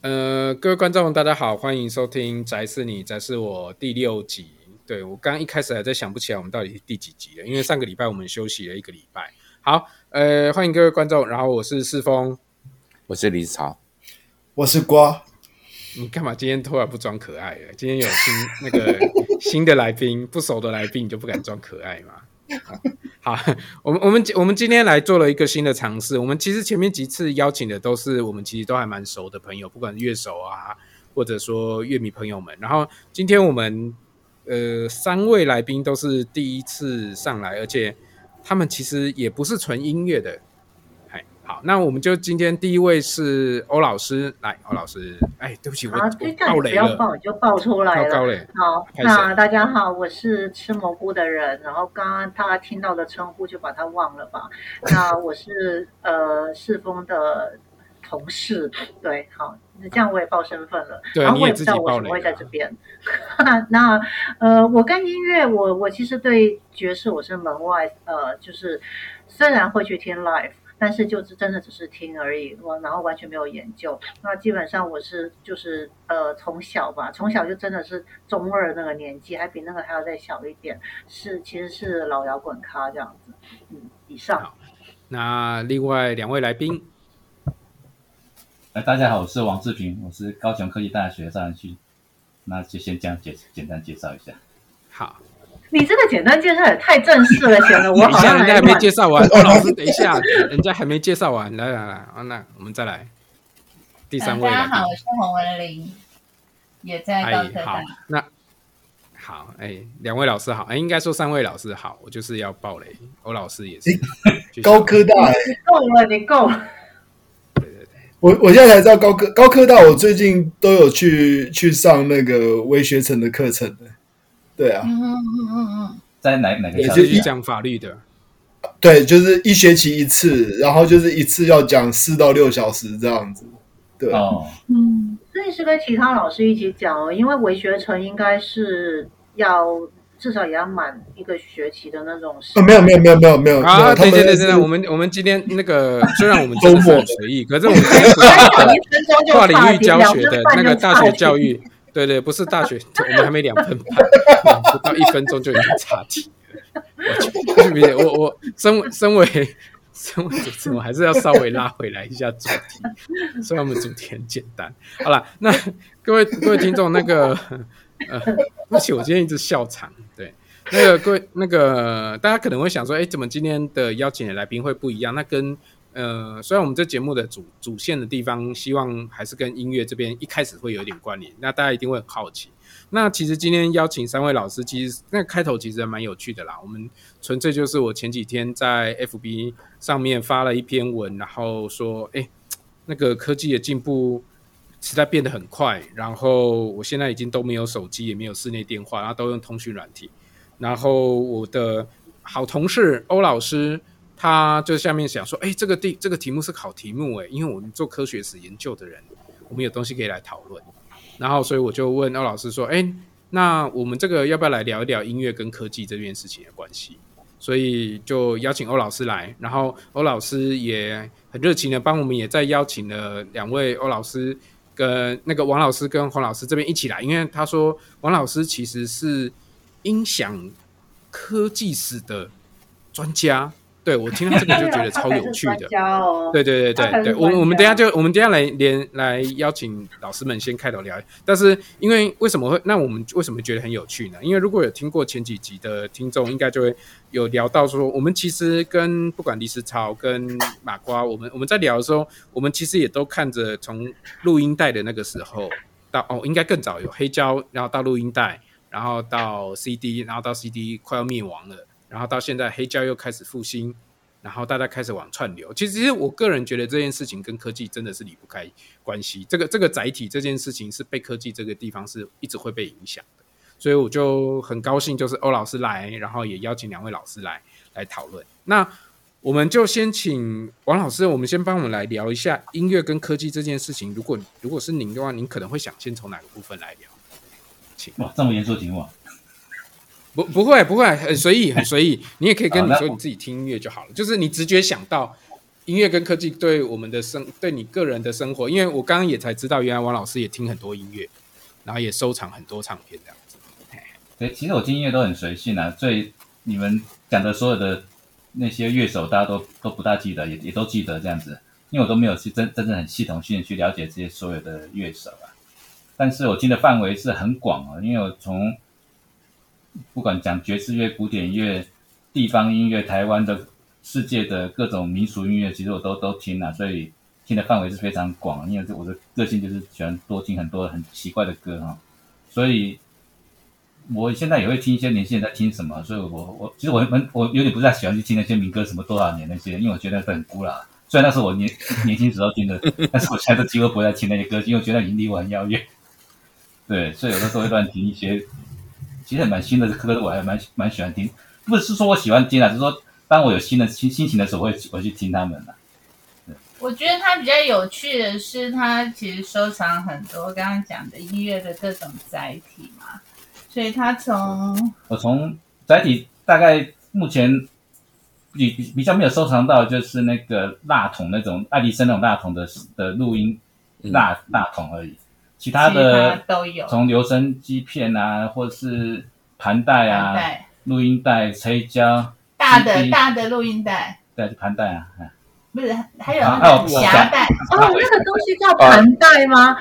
呃，各位观众，大家好，欢迎收听《宅是你，宅是我》第六集。对，我刚刚一开始还在想不起来我们到底是第几集了，因为上个礼拜我们休息了一个礼拜。好，呃，欢迎各位观众，然后我是世峰，我是李子潮，我是瓜。你干嘛今天突然不装可爱了？今天有新 那个新的来宾，不熟的来宾你就不敢装可爱吗？好，我们我们我们今天来做了一个新的尝试。我们其实前面几次邀请的都是我们其实都还蛮熟的朋友，不管是乐手啊，或者说乐迷朋友们。然后今天我们呃三位来宾都是第一次上来，而且他们其实也不是纯音乐的。好，那我们就今天第一位是欧老师，来，欧老师，哎，对不起，我爆雷了，不要爆就爆出来了。高雷，好，那大家好，我是吃蘑菇的人，然后刚刚大家听到的称呼就把它忘了吧。那我是呃世峰的同事，对，好，那这样我也报身份了，对，然后我也不知道我怎么会在这边。那呃，我跟音乐，我我其实对爵士我是门外，呃，就是虽然会去听 live。但是就是真的只是听而已，我然后完全没有研究。那基本上我是就是呃从小吧，从小就真的是中二那个年纪，还比那个还要再小一点，是其实是老摇滚咖这样子。嗯，以上。那另外两位来宾，哎，大家好，我是王志平，我是高雄科技大学自然系，那就先这样简简单介绍一下。好。你这个简单介绍也太正式了，显得我好像人家还没介绍完。哦，老师，等一下，人家还没介绍完。来来来，啊，那我们再来第三位。大家好，我是洪文玲，也在高科大。好，那好，哎，两位老师好，哎，应该说三位老师好，我就是要爆雷。欧老师也是高科大，你够了，你够了。对对对，我我现在才知道高科高科大，我最近都有去去上那个微学城的课程的。对啊，嗯嗯嗯嗯嗯，在哪哪个？也是讲法律的，对，就是一学期一次，然后就是一次要讲四到六小时这样子。对哦，嗯，所以是跟其他老师一起讲哦，因为微学城应该是要至少也要满一个学期的那种。哦，没有没有没有没有没有啊！对对对对，我们我们今天那个虽然我们 周末随意，可是我们跨领域教学的那个大学教育。对对，不是大学，我们还没两分半，不到一分钟就已经岔题了。我我身为身为身为主持人，我还是要稍微拉回来一下主题。虽然我们主题很简单，好了，那各位各位听众，那个 呃，而且我今天一直笑场。对，那个各位那个大家可能会想说，哎，怎么今天的邀请的来宾会不一样？那跟呃，虽然我们这节目的主主线的地方，希望还是跟音乐这边一开始会有点关联，那大家一定会很好奇。那其实今天邀请三位老师，其实那开头其实还蛮有趣的啦。我们纯粹就是我前几天在 FB 上面发了一篇文，然后说，哎，那个科技的进步实在变得很快，然后我现在已经都没有手机，也没有室内电话，然后都用通讯软体。然后我的好同事欧老师。他就下面想说，哎，这个题这个题目是考题目，哎，因为我们做科学史研究的人，我们有东西可以来讨论。然后，所以我就问欧老师说，哎，那我们这个要不要来聊一聊音乐跟科技这件事情的关系？所以就邀请欧老师来，然后欧老师也很热情的帮我们，也在邀请了两位欧老师跟那个王老师跟黄老师这边一起来，因为他说王老师其实是音响科技史的专家。对，我听到这个就觉得超有趣的。对对对对对，我我们等下就我们等下来连来邀请老师们先开头聊。但是因为为什么会那我们为什么觉得很有趣呢？因为如果有听过前几集的听众，应该就会有聊到说，我们其实跟不管李石超跟马瓜，我们我们在聊的时候，我们其实也都看着从录音带的那个时候到哦，应该更早有黑胶，然后到录音带，然后到 CD，然后到 CD 快要灭亡了。然后到现在黑胶又开始复兴，然后大家开始往串流。其实，我个人觉得这件事情跟科技真的是离不开关系。这个这个载体这件事情是被科技这个地方是一直会被影响的。所以我就很高兴，就是欧老师来，然后也邀请两位老师来来讨论。那我们就先请王老师，我们先帮我们来聊一下音乐跟科技这件事情。如果如果是您的话，您可能会想先从哪个部分来聊？请。哇，这么严肃的题目！不不会不会很随意很随意，你也可以跟你说你自己听音乐就好了，就是你直觉想到音乐跟科技对我们的生，对你个人的生活，因为我刚刚也才知道，原来王老师也听很多音乐，然后也收藏很多唱片这样子。对，其实我听音乐都很随性啊，所以你们讲的所有的那些乐手，大家都都不大记得，也也都记得这样子，因为我都没有去真真正很系统性的去了解这些所有的乐手啊。但是我听的范围是很广啊，因为我从不管讲爵士乐、古典乐、地方音乐、台湾的。世界的各种民俗音乐，其实我都都听了，所以听的范围是非常广。因为我的个性就是喜欢多听很多很奇怪的歌哈，所以我现在也会听一些年轻人在听什么。所以我我其实我很我有点不太喜欢去听那些民歌，什么多少年那些，因为我觉得很古老。虽然那是我年 年轻时候听的，但是我现在都几乎不再听那些歌，因为我觉得已经离我很遥远。对，所以有的时候会乱听一些，其实蛮新的歌，我还蛮蛮喜欢听。不是说我喜欢听啊，就是说。当我有新的心心情的时候，我会我去听他们的。我觉得他比较有趣的是，他其实收藏很多刚刚讲的音乐的各种载体嘛，所以他从我从载体大概目前比比较没有收藏到，就是那个蜡筒那种爱迪生那种蜡筒的的录音蜡蜡筒而已，其他的都有，从留声机片啊，或者是盘带啊，录音带、黑胶。大的大的录音带，对，盘带啊，不是还有那个夹带。哦，那个东西叫盘带吗？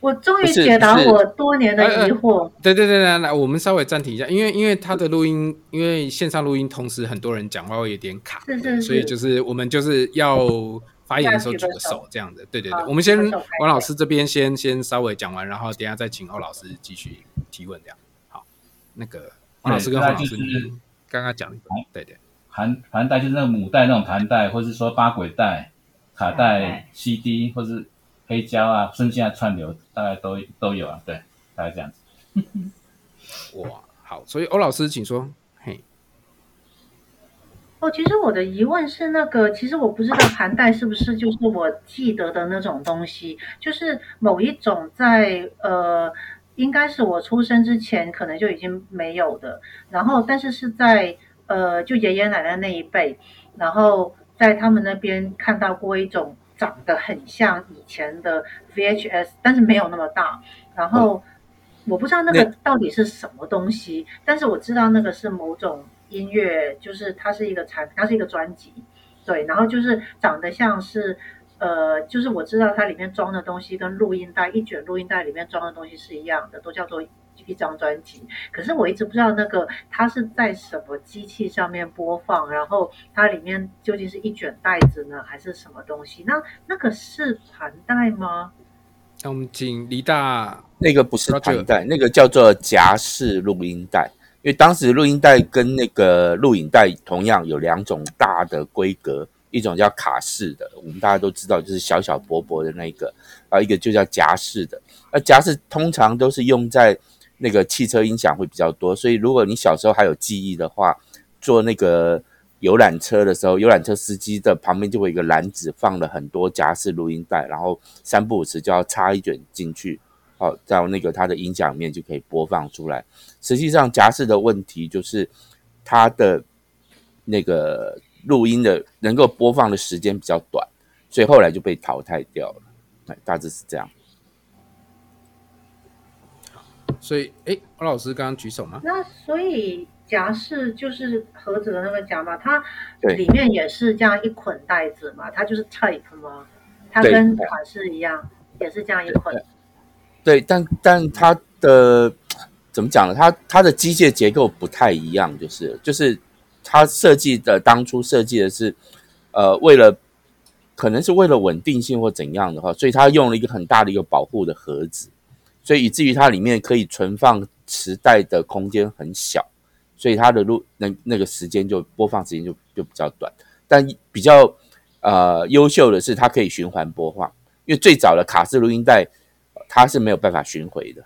我终于解答我多年的疑惑。对对对对，来，我们稍微暂停一下，因为因为他的录音，因为线上录音，同时很多人讲话会有点卡，是是是，所以就是我们就是要发言的时候举个手这样的。对对对，我们先王老师这边先先稍微讲完，然后等下再请欧老师继续提问这样。好，那个王老师跟黄老师刚刚讲的，对对。盘盘带就是那个母带那种盘带，或者是说八轨带、卡带、CD，或是黑胶啊、声线啊、串流，大概都都有啊。对，大概这样子。哇，好，所以欧老师请说。嘿，哦，其实我的疑问是，那个其实我不知道盘带是不是就是我记得的那种东西，就是某一种在呃，应该是我出生之前可能就已经没有的，然后但是是在。呃，就爷爷奶奶那一辈，然后在他们那边看到过一种长得很像以前的 VHS，但是没有那么大。然后我不知道那个到底是什么东西，但是我知道那个是某种音乐，就是它是一个产，它是一个专辑，对。然后就是长得像是，呃，就是我知道它里面装的东西跟录音带一卷录音带里面装的东西是一样的，都叫做。一张专辑，可是我一直不知道那个它是在什么机器上面播放，然后它里面究竟是一卷带子呢，还是什么东西？那那个是盘带吗？那我们请黎大，那个不是盘带，那个叫做夹式录音带。因为当时录音带跟那个录影带同样有两种大的规格，一种叫卡式的，我们大家都知道，就是小小薄薄的那个，啊，一个就叫夹式的。那夹式通常都是用在那个汽车音响会比较多，所以如果你小时候还有记忆的话，坐那个游览车的时候，游览车司机的旁边就会有一个篮子，放了很多夹式录音带，然后三不五时就要插一卷进去，好，在那个它的音响面就可以播放出来。实际上夹式的问题就是它的那个录音的能够播放的时间比较短，所以后来就被淘汰掉了。大致是这样。所以，哎，欧老师刚刚举手吗？那所以夹式就是盒子的那个夹嘛，它里面也是这样一捆带子嘛，它就是 tape 吗？它跟款式一样，也是这样一捆。对，但但它的怎么讲呢？它它的机械结构不太一样，就是就是它设计的当初设计的是，呃，为了可能是为了稳定性或怎样的话，所以它用了一个很大的一个保护的盒子。所以以至于它里面可以存放磁带的空间很小，所以它的录那那个时间就播放时间就就比较短。但比较呃优秀的是它可以循环播放，因为最早的卡式录音带它是没有办法巡回的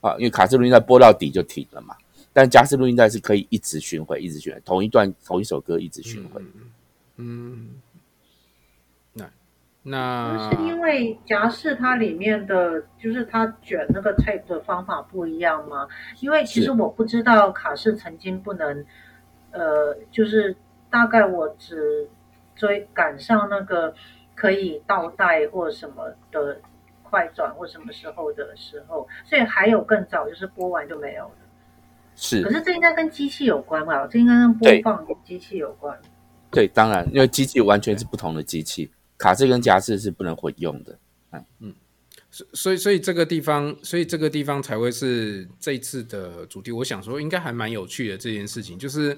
啊，因为卡式录音带播到底就停了嘛。但夹式录音带是可以一直巡回，一直巡回，同一段同一首歌一直巡回。嗯。嗯那是因为夹式它里面的就是它卷那个 tape 的方法不一样吗？因为其实我不知道卡式曾经不能，呃，就是大概我只追赶上那个可以倒带或什么的快转或什么时候的时候，所以还有更早，就是播完就没有了。是，可是这应该跟机器有关吧？这应该跟播放机器有关。对，当然，因为机器完全是不同的机器，卡式跟夹式是不能混用的。嗯嗯，所以所以这个地方，所以这个地方才会是这一次的主题。我想说，应该还蛮有趣的这件事情，就是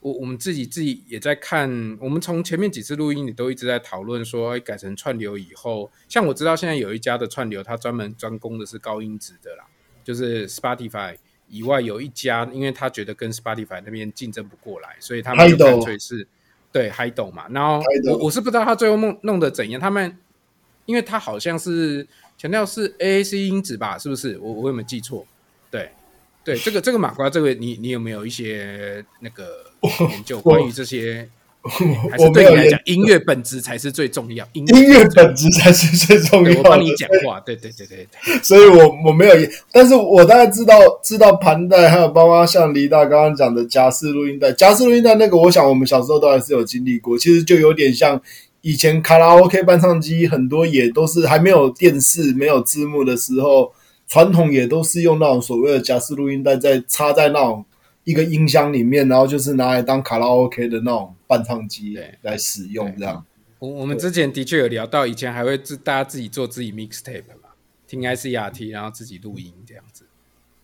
我我们自己自己也在看，我们从前面几次录音，你都一直在讨论说，哎，改成串流以后，像我知道现在有一家的串流，它专门专攻的是高音质的啦，就是 Spotify 以外有一家，因为他觉得跟 Spotify 那边竞争不过来，所以他们就干脆是。对，海斗嘛，然后我我是不知道他最后弄弄得怎样。他们，因为他好像是强调是 AAC 音质吧，是不是？我我有没有记错？对，对，这个这个马瓜，这个你你有没有一些那个研究关于这些？还是对你来讲，音乐本质才是最重要。音乐本质才是最重要。我帮你讲话，对对对对对。所以我我没有，但是我大概知道知道盘带，还有包括像黎大刚刚讲的夹式录音带，夹式录音带那个，我想我们小时候都还是有经历过。其实就有点像以前卡拉 OK 伴唱机，很多也都是还没有电视、没有字幕的时候，传统也都是用那种所谓的夹式录音带，在插在那种。一个音箱里面，然后就是拿来当卡拉 OK 的那种伴唱机来使用，这样。我我们之前的确有聊到，以前还会自大家自己做自己 mixtape 嘛，听 ICRT，然后自己录音这样子。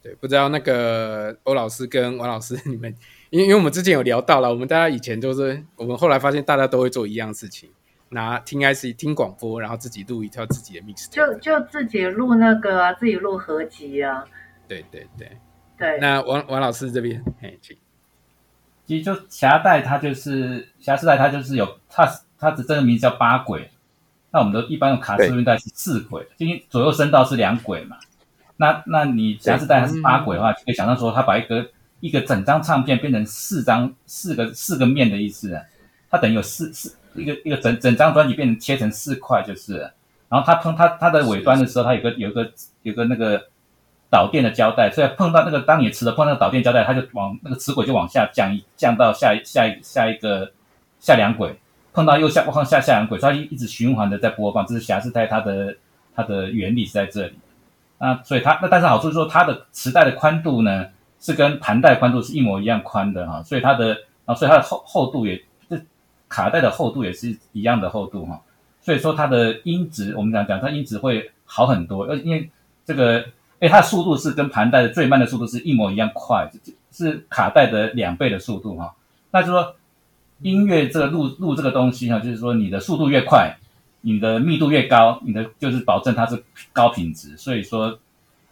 对，不知道那个欧老师跟王老师你们，因为因为我们之前有聊到了，我们大家以前就是，我们后来发现大家都会做一样事情，拿听 IC 听广播，然后自己录一套自己的 mixtape，就就自己录那个啊，自己录合集啊。对对对。对，那王王老师这边，嘿，请。其实就夹带，它就是夹式带，它就是有它它的这个名字叫八轨。那我们的一般用卡式录音带是四轨，因为左右声道是两轨嘛。那那你夹式带它是八轨的话，就可以想象说，它把一个一个整张唱片变成四张四个四个面的意思。它等于有四四一个一个整整张专辑变成切成四块，就是。然后它碰它它的尾端的时候，它有个有个有个那个。导电的胶带，所以碰到那个当你磁的碰到那个导电胶带，它就往那个磁轨就往下降一降到下一下下一个下两轨，碰到右下往下下两轨，它一直循环的在播放。这是夹式带它的它的原理是在这里。那所以它那但是好处是说它的磁带的宽度呢是跟盘带宽度是一模一样宽的哈，所以它的啊所以它的厚厚度也这卡带的厚度也是一样的厚度哈，所以说它的音质我们讲讲它音质会好很多，呃因为这个。因为它速度是跟盘带的最慢的速度是一模一样快，是卡带的两倍的速度哈。那就说，音乐这个录录这个东西哈，就是说你的速度越快，你的密度越高，你的就是保证它是高品质。所以说，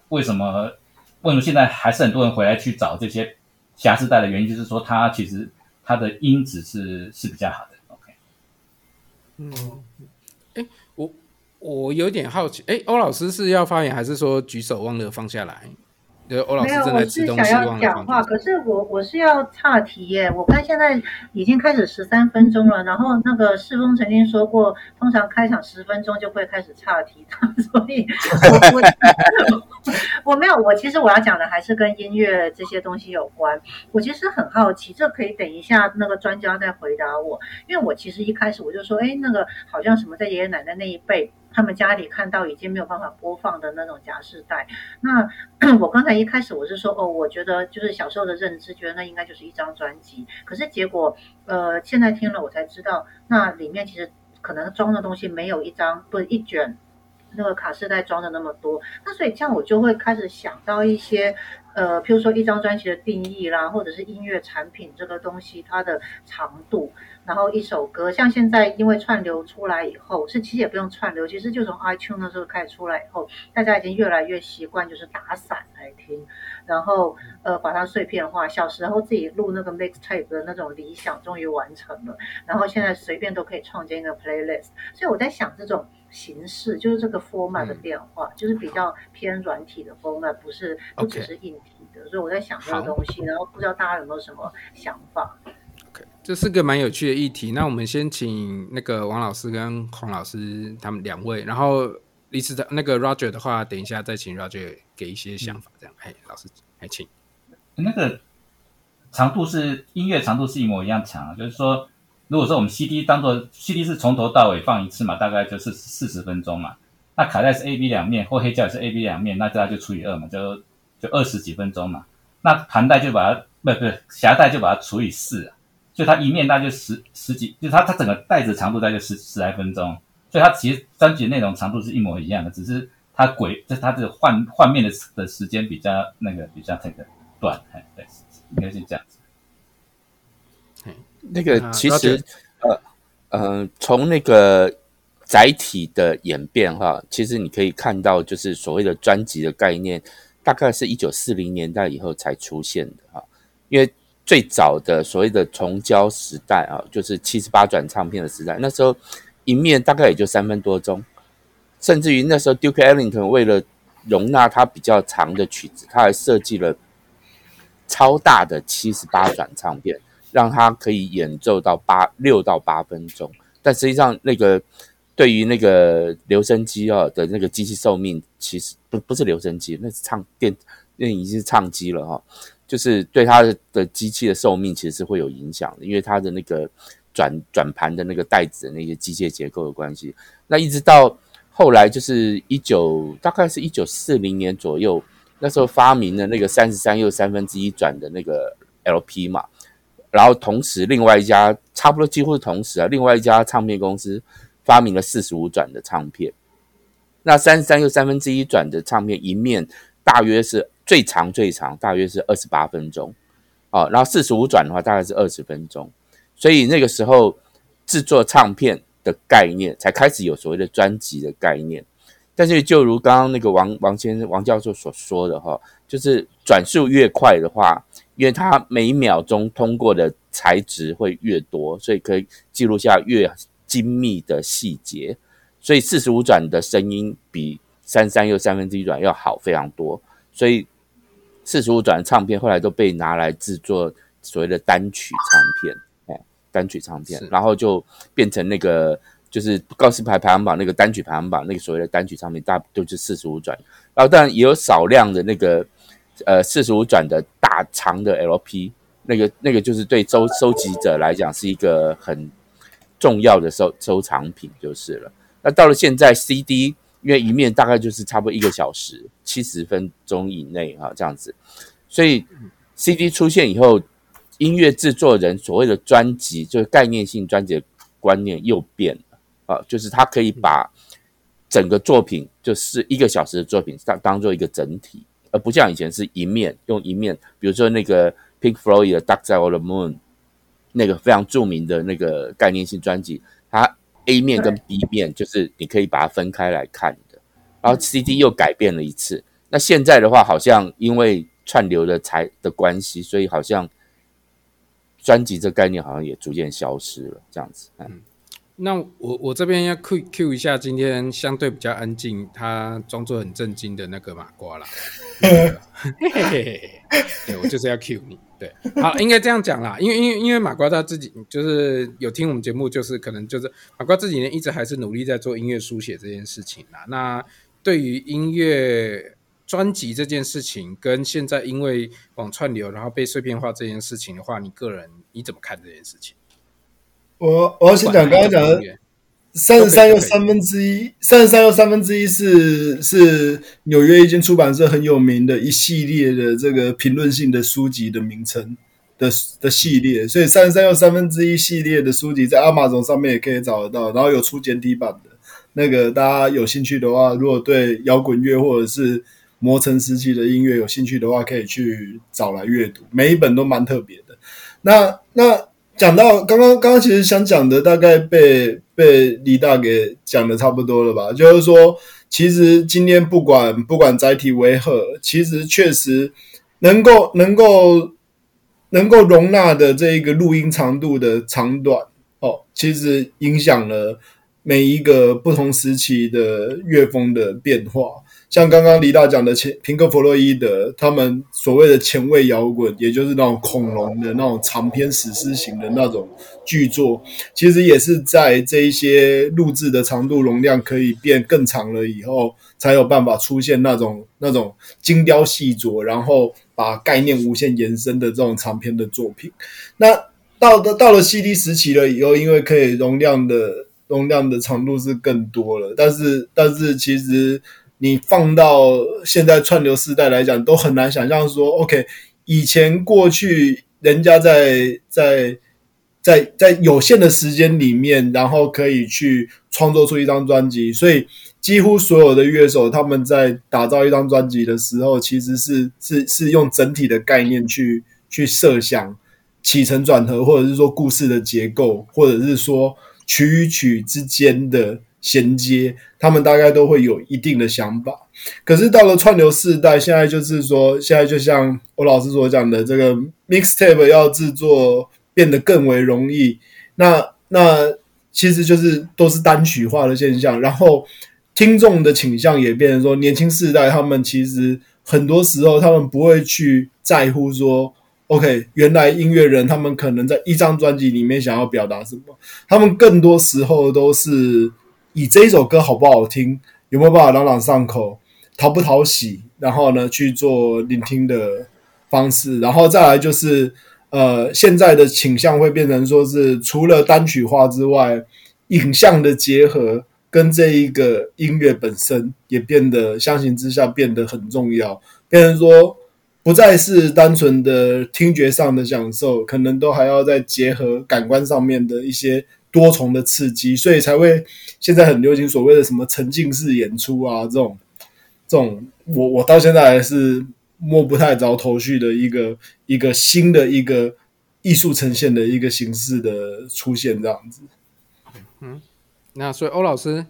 为什么为什么现在还是很多人回来去找这些瑕疵带的原因，就是说它其实它的音质是是比较好的。OK，嗯。我有点好奇，哎，欧老师是要发言，还是说举手忘了放下来？对，欧老师正在吃东西，我是想要讲话，可是我我是要岔题耶。我看现在已经开始十三分钟了，然后那个世峰曾经说过，通常开场十分钟就会开始岔题，所以我我我没有，我其实我要讲的还是跟音乐这些东西有关。我其实很好奇，这可以等一下那个专家再回答我，因为我其实一开始我就说，哎，那个好像什么在爷爷奶奶那一辈。他们家里看到已经没有办法播放的那种夹式带，那 我刚才一开始我是说，哦，我觉得就是小时候的认知，觉得那应该就是一张专辑。可是结果，呃，现在听了我才知道，那里面其实可能装的东西没有一张，不是一卷那个卡式带装的那么多。那所以这样我就会开始想到一些。呃，譬如说一张专辑的定义啦，或者是音乐产品这个东西它的长度，然后一首歌，像现在因为串流出来以后，是其实也不用串流，其实就从 iTunes 的时候开始出来以后，大家已经越来越习惯就是打散来听，然后呃把它碎片化。小时候自己录那个 mixtape 的那种理想终于完成了，然后现在随便都可以创建一个 playlist，所以我在想这种。形式就是这个 format 的变化，嗯、就是比较偏软体的 format，不是不只是硬体的。Okay. 所以我在想这个东西，然后不知道大家有没有什么想法？OK，这是个蛮有趣的议题。那我们先请那个王老师跟孔老师他们两位，然后李斯特那个 Roger 的话，等一下再请 Roger 给一些想法。这样，哎、嗯，老师，还请。那个长度是音乐长度是一模一样长，就是说。如果说我们 CD 当做 CD 是从头到尾放一次嘛，大概就是四十分钟嘛。那卡带是 A B 两面，或黑胶也是 A B 两面，那大家就除以二嘛，就就二十几分钟嘛。那盘带就把它不不夹带就把它除以四啊，所以它一面大概就十十几，就它它整个带子长度大概就十十来分钟，所以它其实专辑内容长度是一模一样的，只是它轨就它这个换换面的的时间比较那个比较那个短，对，应该是这样子。那个其实呃呃从那个。载体的演变，哈，其实你可以看到，就是所谓的专辑的概念，大概是一九四零年代以后才出现的，哈。因为最早的所谓的重胶时代啊，就是七十八转唱片的时代，那时候一面大概也就三分多钟，甚至于那时候 Duke Ellington 为了容纳它比较长的曲子，他还设计了超大的七十八转唱片，让它可以演奏到八六到八分钟，但实际上那个。对于那个留声机啊的那个机器寿命，其实不不是留声机，那是唱电，那已经是唱机了哈。就是对它的机器的寿命其实是会有影响的，因为它的那个转转盘的那个带子的那些机械结构的关系。那一直到后来就是一九，大概是一九四零年左右，那时候发明了那个三十三又三分之一转的那个 LP 嘛。然后同时另外一家差不多几乎是同时啊，另外一家唱片公司。发明了四十五转的唱片，那三十三又三分之一转的唱片一面大约是最长最长，大约是二十八分钟，哦，然后四十五转的话大概是二十分钟，所以那个时候制作唱片的概念才开始有所谓的专辑的概念。但是就如刚刚那个王王先生王教授所说的哈，就是转速越快的话，因为它每秒钟通过的材质会越多，所以可以记录下越。精密的细节，所以四十五转的声音比三三又三分之一转要好非常多。所以四十五转唱片后来都被拿来制作所谓的单曲唱片，哎，单曲唱片，然后就变成那个就是告示牌排行榜那个单曲排行榜那个所谓的单曲唱片，大都是四十五转。然后当然也有少量的那个呃四十五转的大长的 LP，那个那个就是对收收集者来讲是一个很。重要的收收藏品就是了。那到了现在，CD 因为一面大概就是差不多一个小时，七十分钟以内哈，这样子。所以 CD 出现以后，音乐制作人所谓的专辑，就是概念性专辑观念又变了啊，就是他可以把整个作品，就是一个小时的作品当当做一个整体，而不像以前是一面用一面，比如说那个 Pink Floyd 的 Dark Side of the Moon。那个非常著名的那个概念性专辑，它 A 面跟 B 面就是你可以把它分开来看的。然后 CD 又改变了一次。那现在的话，好像因为串流的才的关系，所以好像专辑这概念好像也逐渐消失了，这样子。嗯，那我我这边要 Q Q 一下，今天相对比较安静，他装作很震惊的那个马瓜啦。嘿嘿嘿，对，我就是要 Q 你。对，好，应该这样讲啦，因为因为因为马瓜他自己就是有听我们节目，就是可能就是马瓜这几年一直还是努力在做音乐书写这件事情啦。那对于音乐专辑这件事情，跟现在因为网串流然后被碎片化这件事情的话，你个人你怎么看这件事情？我我要先讲刚刚讲的。三十三又三分之一，三十三又三分之一是是纽约一间出版社很有名的一系列的这个评论性的书籍的名称的的系列，所以三十三又三分之一系列的书籍在 Amazon 上面也可以找得到，然后有出简体版的。那个大家有兴趣的话，如果对摇滚乐或者是磨城时期的音乐有兴趣的话，可以去找来阅读，每一本都蛮特别的。那那。讲到刚刚刚刚，其实想讲的大概被被李大给讲的差不多了吧？就是说，其实今天不管不管载体为何，其实确实能够能够能够容纳的这一个录音长度的长短哦，其实影响了每一个不同时期的乐风的变化。像刚刚李大讲的前平克·弗洛伊德，他们所谓的前卫摇滚，也就是那种恐龙的那种长篇史诗型的那种巨作，其实也是在这一些录制的长度容量可以变更长了以后，才有办法出现那种那种精雕细琢，然后把概念无限延伸的这种长篇的作品。那到的到了 CD 时期了以后，因为可以容量的容量的长度是更多了，但是但是其实你放到现在串流时代来讲，都很难想象说，OK，以前过去人家在在在在有限的时间里面，然后可以去创作出一张专辑，所以几乎所有的乐手他们在打造一张专辑的时候，其实是是是用整体的概念去去设想。起承转合，或者是说故事的结构，或者是说曲与曲之间的衔接，他们大概都会有一定的想法。可是到了串流世代，现在就是说，现在就像我老师所讲的，这个 mixtape 要制作变得更为容易。那那其实就是都是单曲化的现象，然后听众的倾向也变成说，年轻世代他们其实很多时候他们不会去在乎说。OK，原来音乐人他们可能在一张专辑里面想要表达什么，他们更多时候都是以这一首歌好不好听，有没有办法朗朗上口，讨不讨喜，然后呢去做聆听的方式，然后再来就是呃现在的倾向会变成说是除了单曲化之外，影像的结合跟这一个音乐本身也变得相形之下变得很重要，变成说。不再是单纯的听觉上的享受，可能都还要再结合感官上面的一些多重的刺激，所以才会现在很流行所谓的什么沉浸式演出啊，这种这种我我到现在还是摸不太着头绪的一个一个新的一个艺术呈现的一个形式的出现，这样子。嗯，那所以欧老师。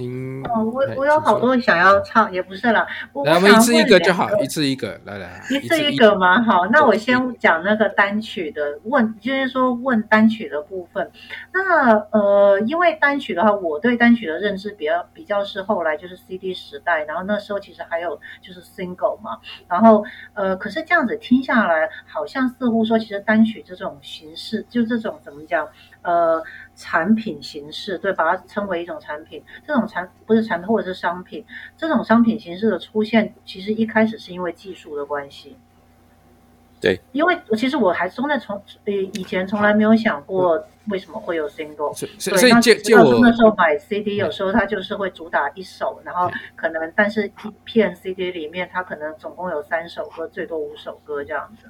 您哦，我我有好多想要唱，也不是啦。我来，我们一次一个就好，一次一个，来来，一次一个嘛。好，那我先讲那个单曲的问，就是说问单曲的部分。那呃，因为单曲的话，我对单曲的认知比较比较是后来就是 CD 时代，然后那时候其实还有就是 single 嘛。然后呃，可是这样子听下来，好像似乎说，其实单曲这种形式，就这种怎么讲？呃，产品形式，对，把它称为一种产品。这种产不是产品，或者是商品。这种商品形式的出现，其实一开始是因为技术的关系。对，因为其实我还真的从呃以前从来没有想过为什么会有 single。所以，所以那就我那时候买 CD，有时候它就是会主打一首，然后可能但是一片 CD 里面，它可能总共有三首歌，最多五首歌这样子。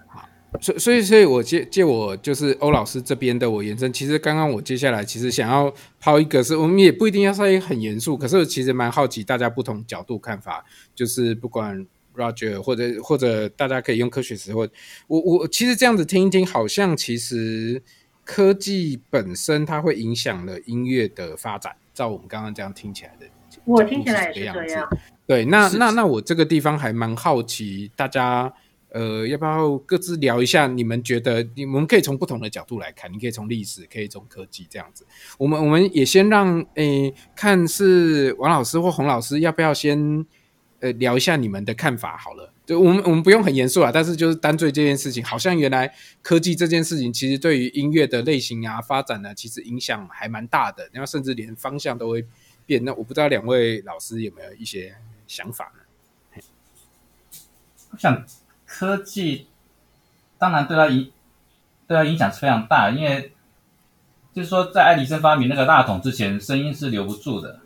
所以，所以，所以我借借我就是欧老师这边的我延伸。其实刚刚我接下来其实想要抛一个是，我们也不一定要稍微很严肃，可是我其实蛮好奇大家不同角度看法，就是不管 Roger 或者或者大家可以用科学词，汇我我其实这样子听一听，好像其实科技本身它会影响了音乐的发展。照我们刚刚这样听起来的，我听起来也是这样。对，那那那我这个地方还蛮好奇大家。呃，要不要各自聊一下？你们觉得，你们可以从不同的角度来看，你可以从历史，可以从科技这样子。我们我们也先让诶，看是王老师或洪老师，要不要先呃聊一下你们的看法？好了，就我们我们不用很严肃啊，但是就是单对这件事情，好像原来科技这件事情，其实对于音乐的类型啊发展呢，其实影响还蛮大的，然后甚至连方向都会变。那我不知道两位老师有没有一些想法呢？我想。科技当然对他影对他影响是非常大，因为就是说，在爱迪生发明那个大筒之前，声音是留不住的，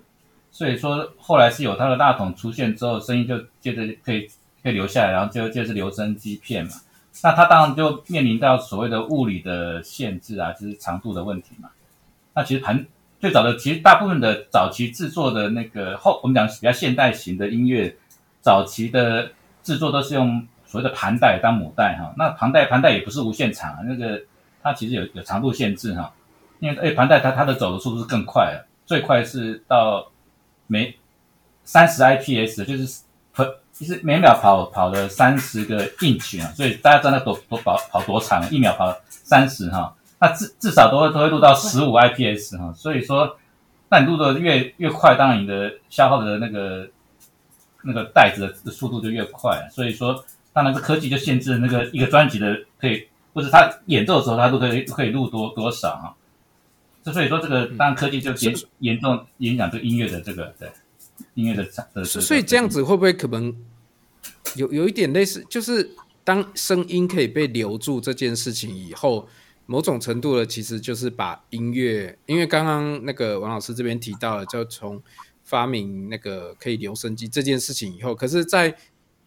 所以说后来是有他的大筒出现之后，声音就接着可以可以留下来，然后就就是留声机片嘛。那他当然就面临到所谓的物理的限制啊，就是长度的问题嘛。那其实盘最早的，其实大部分的早期制作的那个后，我们讲比较现代型的音乐，早期的制作都是用。所谓的盘带当母带哈，那盘带盘带也不是无限长，那个它其实有有长度限制哈，因为诶盘带它它的走的速度是更快的，最快是到每三十 IPS，就是每就是每秒跑跑了三十个 inch 啊，所以大家知道那多多跑跑多长，一秒跑三十哈，那至至少都会都会录到十五 IPS 哈，所以说那你录的越越快，当然你的消耗的那个那个带子的速度就越快，所以说。当然是科技就限制那个一个专辑的可以，或者他演奏的时候他都可以可以录多多少啊？就所以说这个当然科技就严严重影响这个音乐的这个对音乐的的。所以这样子会不会可能有有一点类似，就是当声音可以被留住这件事情以后，某种程度的，其实就是把音乐，因为刚刚那个王老师这边提到了，就从发明那个可以留声机这件事情以后，可是，在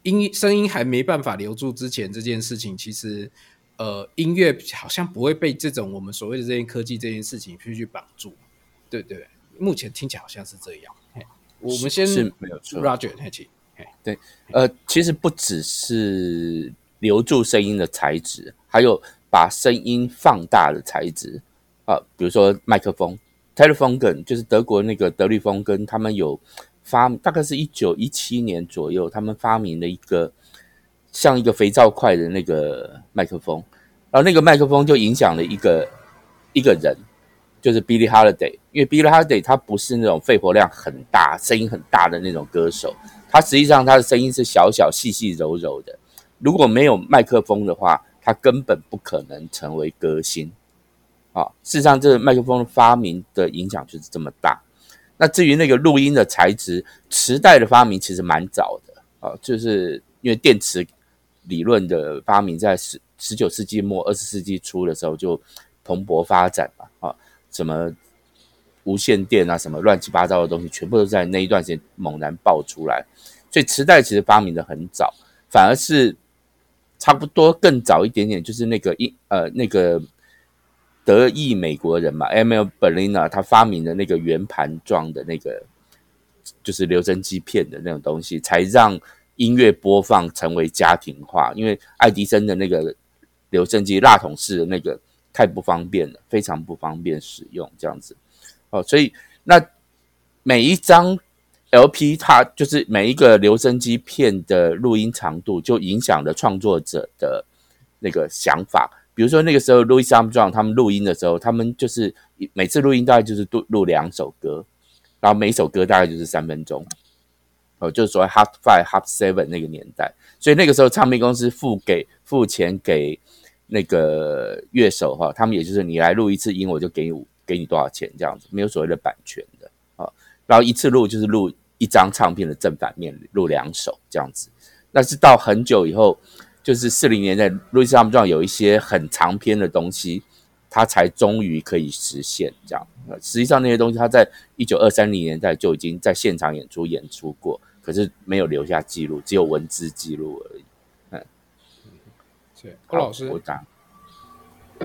音声音还没办法留住之前，这件事情其实，呃，音乐好像不会被这种我们所谓的这些科技这件事情去去绑住，对对，目前听起来好像是这样。我们先是没有错，Roger，对，呃，其实不只是留住声音的材质，还有把声音放大的材质啊、呃，比如说麦克风，Telefunken 就是德国那个德律风根，他们有发，大概是一九一七年左右，他们发明了一个像一个肥皂块的那个麦克风，然后那个麦克风就影响了一个一个人。就是 Billie Holiday，因为 Billie Holiday 他不是那种肺活量很大、声音很大的那种歌手，他实际上他的声音是小小、细细、柔柔的。如果没有麦克风的话，他根本不可能成为歌星。啊，事实上，这个麦克风发明的影响就是这么大。那至于那个录音的材质，磁带的发明其实蛮早的啊，就是因为电磁理论的发明在十十九世纪末、二十世纪初的时候就蓬勃发展嘛，啊。什么无线电啊，什么乱七八糟的东西，全部都在那一段时间猛然爆出来。所以磁带其实发明的很早，反而是差不多更早一点点，就是那个音呃那个德裔美国人嘛，M. L. Berliner 他发明的那个圆盘状的那个就是留声机片的那种东西，才让音乐播放成为家庭化。因为爱迪生的那个留声机蜡筒式的那个。太不方便了，非常不方便使用，这样子哦，所以那每一张 LP，它就是每一个留声机片的录音长度，就影响了创作者的那个想法。比如说那个时候，Louis Armstrong 他们录音的时候，他们就是每次录音大概就是录录两首歌，然后每首歌大概就是三分钟，哦，就是所谓 Hot Five、Hot Seven 那个年代，所以那个时候唱片公司付给付钱给。那个乐手哈，他们也就是你来录一次音，我就给你给你多少钱这样子，没有所谓的版权的啊。然后一次录就是录一张唱片的正反面，录两首这样子。但是到很久以后，就是四零年代，路易斯·阿姆斯壮有一些很长篇的东西，他才终于可以实现这样。实际上那些东西，他在一九二三零年代就已经在现场演出演出过，可是没有留下记录，只有文字记录而已。郭老师，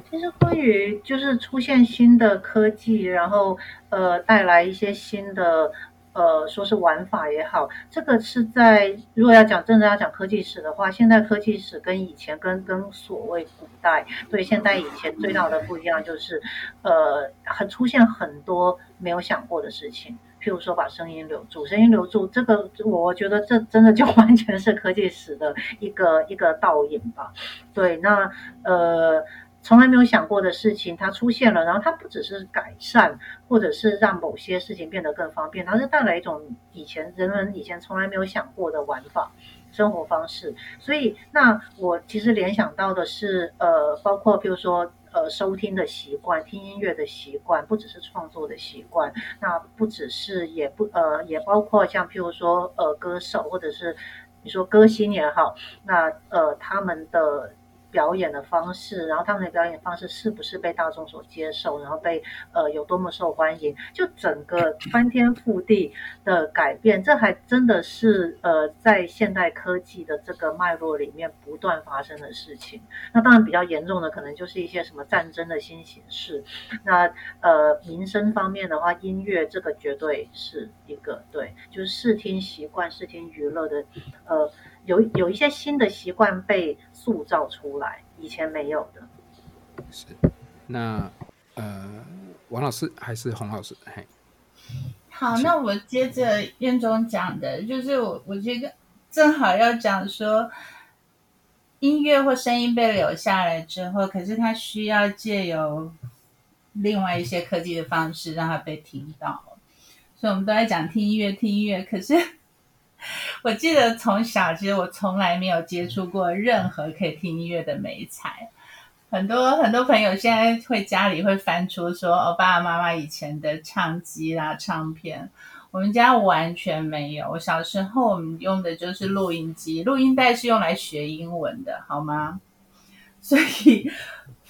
其实关于就是出现新的科技，然后呃带来一些新的呃说是玩法也好，这个是在如果要讲真的要讲科技史的话，现代科技史跟以前跟跟所谓古代对现代以前最大的不一样就是呃很出现很多没有想过的事情。譬如说，把声音留住，声音留住，这个我觉得这真的就完全是科技史的一个一个倒影吧。对，那呃，从来没有想过的事情，它出现了，然后它不只是改善，或者是让某些事情变得更方便，它是带来一种以前人们以前从来没有想过的玩法、生活方式。所以，那我其实联想到的是，呃，包括譬如说。呃，收听的习惯，听音乐的习惯，不只是创作的习惯，那不只是，也不呃，也包括像譬如说，呃，歌手或者是你说歌星也好，那呃，他们的。表演的方式，然后他们的表演方式是不是被大众所接受，然后被呃有多么受欢迎，就整个翻天覆地的改变，这还真的是呃在现代科技的这个脉络里面不断发生的事情。那当然比较严重的可能就是一些什么战争的新形式。那呃民生方面的话，音乐这个绝对是一个对，就是视听习惯、视听娱乐的呃。有有一些新的习惯被塑造出来，以前没有的。是，那呃，王老师还是洪老师？嘿，好，那我接着燕中讲的，就是我我觉得正好要讲说，音乐或声音被留下来之后，可是它需要借由另外一些科技的方式让它被听到，所以我们都在讲听音乐，听音乐，可是。我记得从小，其实我从来没有接触过任何可以听音乐的媒材。很多很多朋友现在会家里会翻出说，我爸爸妈妈以前的唱机啦、唱片，我们家完全没有。我小时候我们用的就是录音机，录音带是用来学英文的，好吗？所以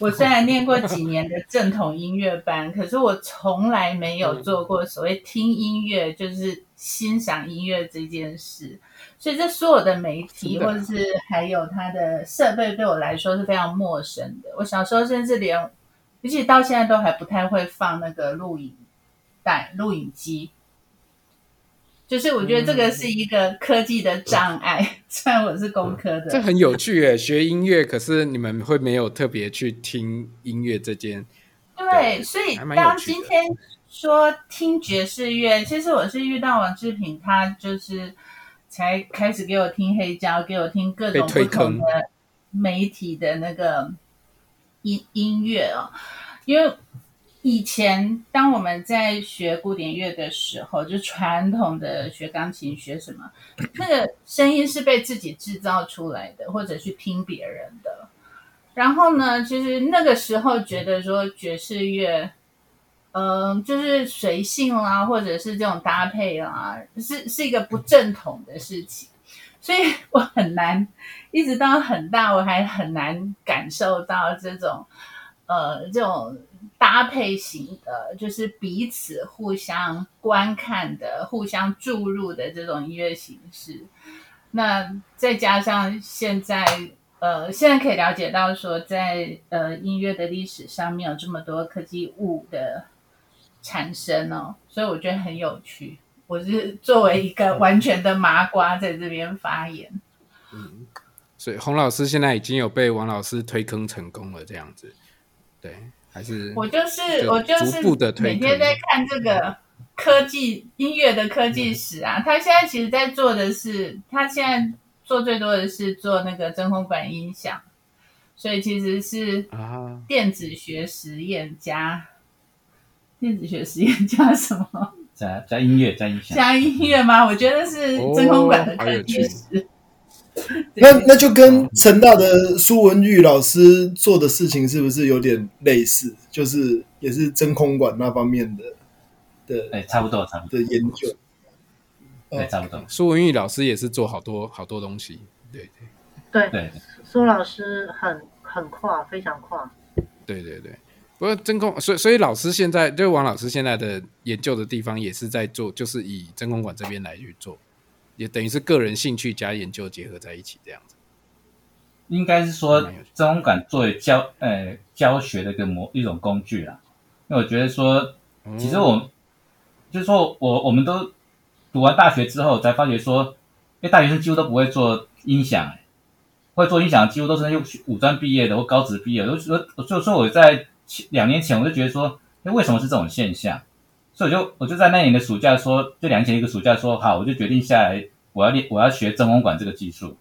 我虽然念过几年的正统音乐班，可是我从来没有做过所谓听音乐，就是欣赏音乐这件事。所以这所有的媒体或者是还有它的设备，对我来说是非常陌生的。我小时候甚至连，尤其到现在都还不太会放那个录影带、录影机。就是我觉得这个是一个科技的障碍，嗯、虽然我是工科的。这很有趣诶，学音乐，可是你们会没有特别去听音乐这件。对，对所以当今天说听爵士乐，其实我是遇到王志平，他就是才开始给我听黑胶，给我听各种不同的媒体的那个音音乐哦，因为。以前，当我们在学古典乐的时候，就传统的学钢琴学什么，那个声音是被自己制造出来的，或者去听别人的。然后呢，其实那个时候觉得说爵士乐，嗯、就是随性啦，或者是这种搭配啦，是是一个不正统的事情。所以我很难，一直到很大，我还很难感受到这种，呃，这种。搭配型的，就是彼此互相观看的、互相注入的这种音乐形式。那再加上现在，呃，现在可以了解到说在，在呃音乐的历史上面有这么多科技物的产生哦，所以我觉得很有趣。我是作为一个完全的麻瓜在这边发言。嗯，所以洪老师现在已经有被王老师推坑成功了，这样子，对。还是我就是我就是每天在看这个科技音乐的科技史啊。他现在其实在做的是，他现在做最多的是做那个真空管音响，所以其实是电子学实验加电子学实验加什么？加加音乐加音响加音乐吗？我觉得是真空管的科技史。那那就跟成大的苏文玉老师做的事情是不是有点类似？就是也是真空管那方面的的，哎，差不多，差不多的研究。对，差不多。苏文玉老师也是做好多好多东西，对对对对。苏老师很很跨，非常跨。对对对，不过真空，所以所以老师现在就王老师现在的研究的地方也是在做，就是以真空管这边来去做。也等于是个人兴趣加研究结合在一起这样子，应该是说真空管作为教呃教学的一个模一种工具啦。因为我觉得说，其实我、嗯、就是说我我们都读完大学之后才发觉说，因为大学生几乎都不会做音响、欸，会做音响几乎都是用五专毕业的或高职毕业的。我说我就说我在两年前我就觉得说，哎，为什么是这种现象？所以我就我就在那年的暑假说，就两年前一个暑假说好，我就决定下来，我要练，我要学真空管这个技术。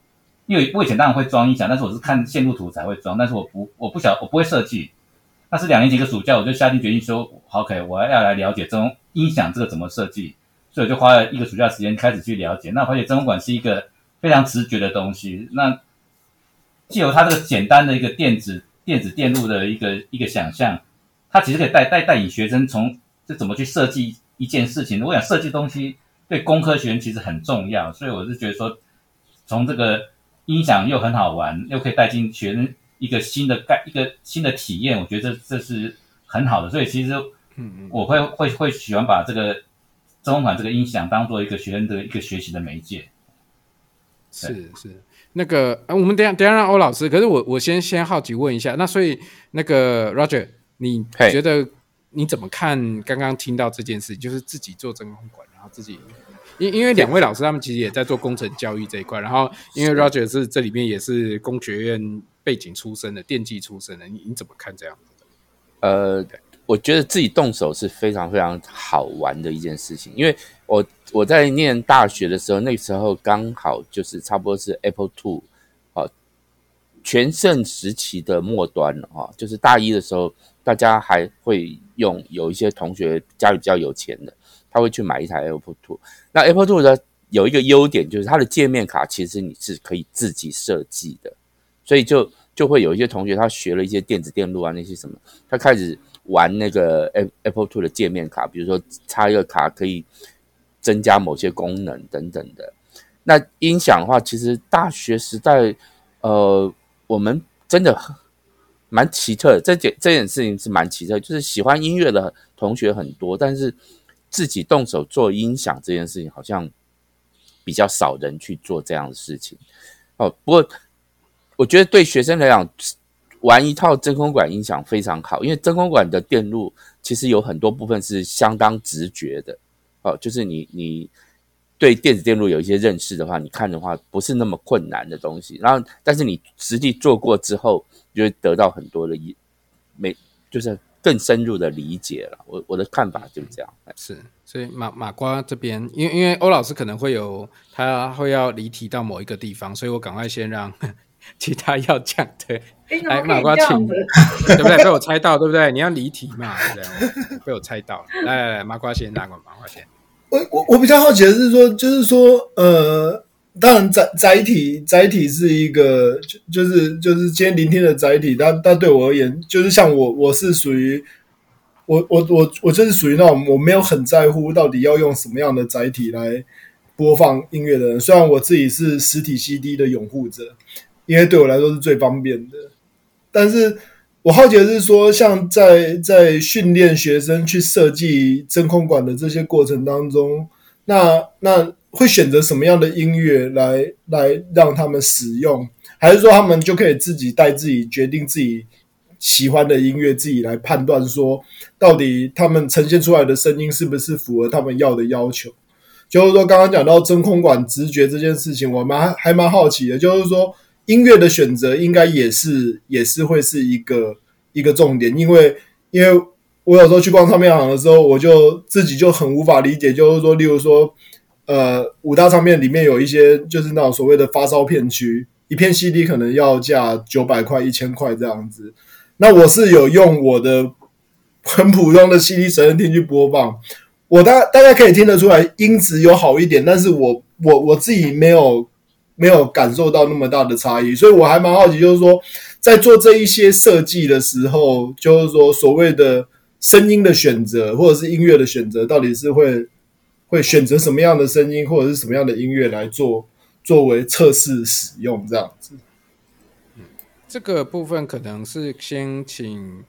因为我以前当然会装音响，但是我是看线路图才会装，但是我不我不晓我不会设计。但是两年前一个暑假，我就下定决心说，OK，我要来了解真空音响这个怎么设计。所以我就花了一个暑假时间开始去了解。那我发现真空管是一个非常直觉的东西。那借由它这个简单的一个电子电子电路的一个一个想象，它其实可以带带带领学生从。就怎么去设计一件事情？我想设计东西对工科学生其实很重要，所以我是觉得说，从这个音响又很好玩，又可以带进学生一个新的概一个新的体验，我觉得这这是很好的。所以其实，嗯，我会会会喜欢把这个真空管这个音响当做一个学生的一个学习的媒介。是是，那个，我们等下等下让欧老师，可是我我先先好奇问一下，那所以那个 Roger，你觉得？你怎么看刚刚听到这件事？就是自己做真空管，然后自己，因因为两位老师他们其实也在做工程教育这一块，然后因为 Roger 是这里面也是工学院背景出身的，电机出身的，你你怎么看这样子的？呃，我觉得自己动手是非常非常好玩的一件事情，因为我我在念大学的时候，那时候刚好就是差不多是 Apple Two 啊全盛时期的末端了啊，就是大一的时候，大家还会。用有一些同学家里比较有钱的，他会去买一台 Apple Two。那 Apple Two 的，有一个优点就是它的界面卡其实你是可以自己设计的，所以就就会有一些同学他学了一些电子电路啊那些什么，他开始玩那个 Apple Two 的界面卡，比如说插一个卡可以增加某些功能等等的。那音响的话，其实大学时代，呃，我们真的。蛮奇特的。这件这件事情是蛮奇特，就是喜欢音乐的同学很多，但是自己动手做音响这件事情，好像比较少人去做这样的事情。哦，不过我觉得对学生来讲，玩一套真空管音响非常好，因为真空管的电路其实有很多部分是相当直觉的。哦，就是你你。对电子电路有一些认识的话，你看的话不是那么困难的东西。然后，但是你实际做过之后，就会得到很多的一没，就是更深入的理解了。我我的看法就是这样。是，所以马马瓜这边，因为因为欧老师可能会有他会要离题到某一个地方，所以我赶快先让 其他要讲的来马瓜请，对不对？被我猜到，对不对？你要离题嘛？对不对被我猜到了。来来来，马瓜先，哪个马瓜先？我我我比较好奇的是说，就是说，呃，当然载载体载体是一个，就就是就是今天聆听的载体，但但对我而言，就是像我我是属于，我我我我就是属于那种我没有很在乎到底要用什么样的载体来播放音乐的人。虽然我自己是实体 CD 的拥护者，因为对我来说是最方便的，但是。我好奇的是说，像在在训练学生去设计真空管的这些过程当中，那那会选择什么样的音乐来来让他们使用，还是说他们就可以自己带自己决定自己喜欢的音乐，自己来判断说到底他们呈现出来的声音是不是符合他们要的要求？就是说，刚刚讲到真空管直觉这件事情，我蛮还蛮好奇的，就是说。音乐的选择应该也是也是会是一个一个重点，因为因为我有时候去逛唱片行的时候，我就自己就很无法理解，就是说，例如说，呃，五大唱片里面有一些就是那种所谓的发烧片区，一片 CD 可能要价九百块、一千块这样子。那我是有用我的很普通的 CD 随身听去播放，我大大家可以听得出来音质有好一点，但是我我我自己没有。没有感受到那么大的差异，所以我还蛮好奇，就是说，在做这一些设计的时候，就是说所谓的声音的选择，或者是音乐的选择，到底是会会选择什么样的声音，或者是什么样的音乐来做作为测试使用这样子。嗯，这个部分可能是先请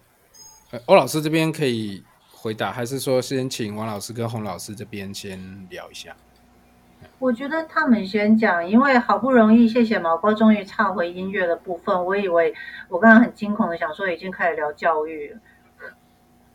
呃欧老师这边可以回答，还是说先请王老师跟洪老师这边先聊一下？我觉得他们先讲，因为好不容易谢谢毛哥终于插回音乐的部分，我以为我刚刚很惊恐的想说已经开始聊教育了。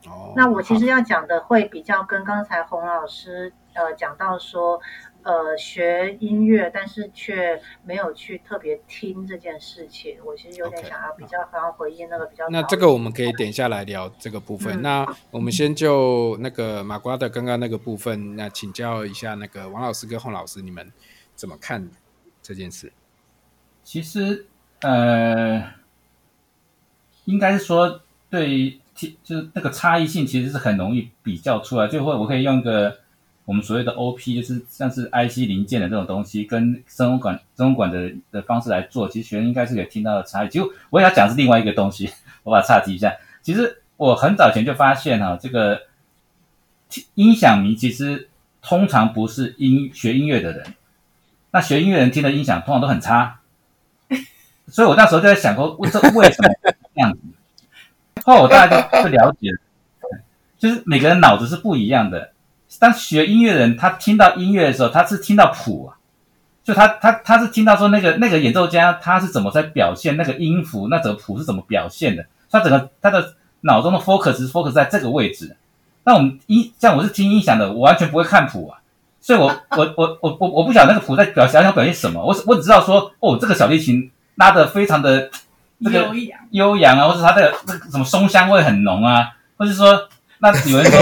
哦，那我其实要讲的会比较跟刚才洪老师呃讲到说。呃，学音乐，但是却没有去特别听这件事情。我其实有点想要比较想要回应那个比较。那这个我们可以点下来聊这个部分。嗯、那我们先就那个马瓜的刚刚那个部分，那请教一下那个王老师跟洪老师，你们怎么看这件事？其实，呃，应该是说对，就是那个差异性其实是很容易比较出来。最后，我可以用一个。我们所谓的 OP 就是像是 IC 零件的这种东西，跟真空管、真空管的的方式来做，其实学生应该是可以听到的差异。其实我也要讲是另外一个东西，我把它岔题一下。其实我很早前就发现哈，这个音响迷其实通常不是音学音乐的人，那学音乐人听的音响通常都很差，所以我那时候就在想说，为这为什么这样子？后来我大概就就了解了，就是每个人脑子是不一样的。当学音乐的人，他听到音乐的时候，他是听到谱啊，就他他他是听到说那个那个演奏家他是怎么在表现那个音符，那整个谱是怎么表现的，他整个他的脑中的 focus focus 在这个位置。那我们音像我是听音响的，我完全不会看谱啊，所以我我我我我我不晓得那个谱在表想要表现什么，我我只知道说哦，这个小提琴拉的非常的这个悠扬啊，或者它的那个什么松香味很浓啊，或者说。那有人说，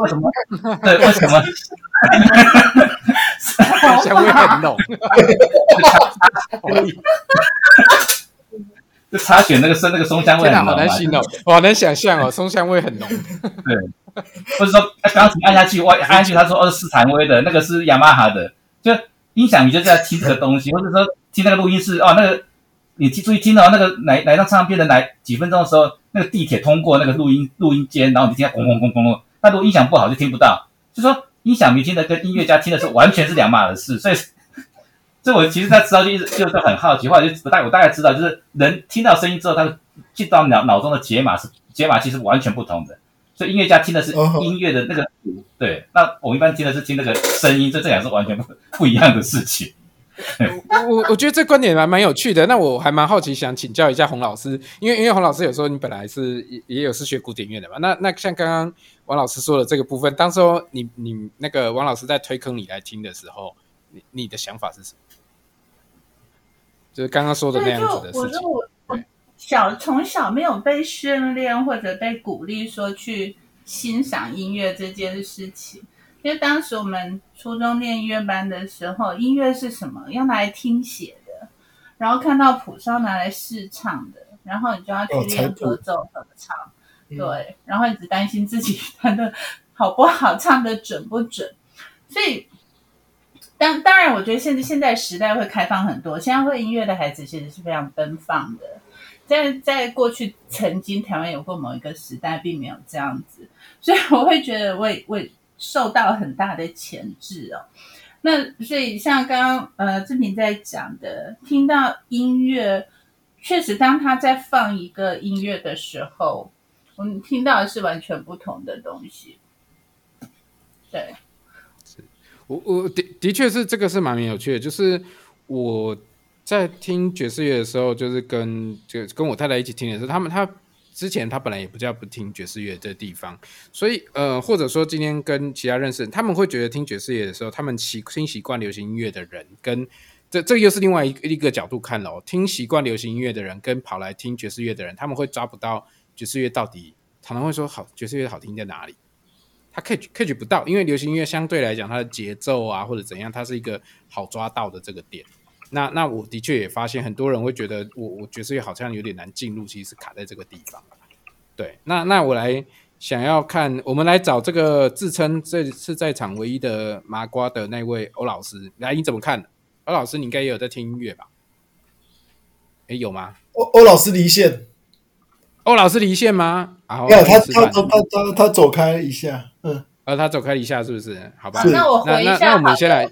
为什么？对，为什么？香味很浓。就插选那个松，那个松香味很浓。好难形容，我好难想象哦，松香味很浓。对，或者说，钢琴按下去，哇，按下去，他说哦，是斯坦威的，那个是雅马哈的。就音响，你就在听这个东西，或者说听那个录音室，哦，那个。你记注意听到那个哪哪张唱片的哪几分钟的时候，那个地铁通过那个录音录音间，然后你听到轰轰轰轰轰，那如果音响不好就听不到。就说音响迷听的跟音乐家听的是完全是两码的事，所以，这我其实在知道就一直就是很好奇，或者就大概我大概知道，就是人听到声音之后，他进到脑脑中的解码是解码器是完全不同的。所以音乐家听的是音乐的那个鼓，对，那我一般听的是听那个声音，这这两是完全不不一样的事情。我我我觉得这观点还蛮有趣的，那我还蛮好奇，想请教一下洪老师，因为因为洪老师有时候你本来是也也有是学古典乐的嘛，那那像刚刚王老师说的这个部分，当时候你你那个王老师在推坑你来听的时候，你你的想法是什么？就是刚刚说的那样子的事情。我我小从小没有被训练或者被鼓励说去欣赏音乐这件事情。因为当时我们初中念音乐班的时候，音乐是什么？要拿来听写的，然后看到谱是要拿来试唱的，然后你就要去练合奏合唱，对，嗯、然后一直担心自己弹的好不好，唱的准不准。所以，当当然，我觉得现在现在时代会开放很多，现在会音乐的孩子其实是非常奔放的。在在过去，曾经台湾有过某一个时代，并没有这样子，所以我会觉得为为。受到很大的牵制哦，那所以像刚刚呃志平在讲的，听到音乐，确实当他在放一个音乐的时候，我们听到的是完全不同的东西。对，是我我的的确是这个是蛮有趣的，就是我在听爵士乐的时候，就是跟就跟我太太一起听的时候，他们他。之前他本来也不叫不听爵士乐这地方，所以呃，或者说今天跟其他认识，他们会觉得听爵士乐的时候，他们习听习惯流行音乐的人，跟这这又是另外一一个角度看了。听习惯流行音乐的人跟跑来听爵士乐的人，他们会抓不到爵士乐到底，常常会说好爵士乐好听在哪里，他 catch catch 不到，因为流行音乐相对来讲它的节奏啊或者怎样，它是一个好抓到的这个点。那那我的确也发现很多人会觉得我我爵士乐好像有点难进入，其实是卡在这个地方。对，那那我来想要看，我们来找这个自称这是在场唯一的麻瓜的那位欧老师，来你怎么看？欧老师，你应该也有在听音乐吧？哎，有吗？欧欧老师离线，欧老师离线吗？啊，没有，他他他他他走开一下，嗯，呃，他走开一下是不是？好吧，那我回一下，那我们先来。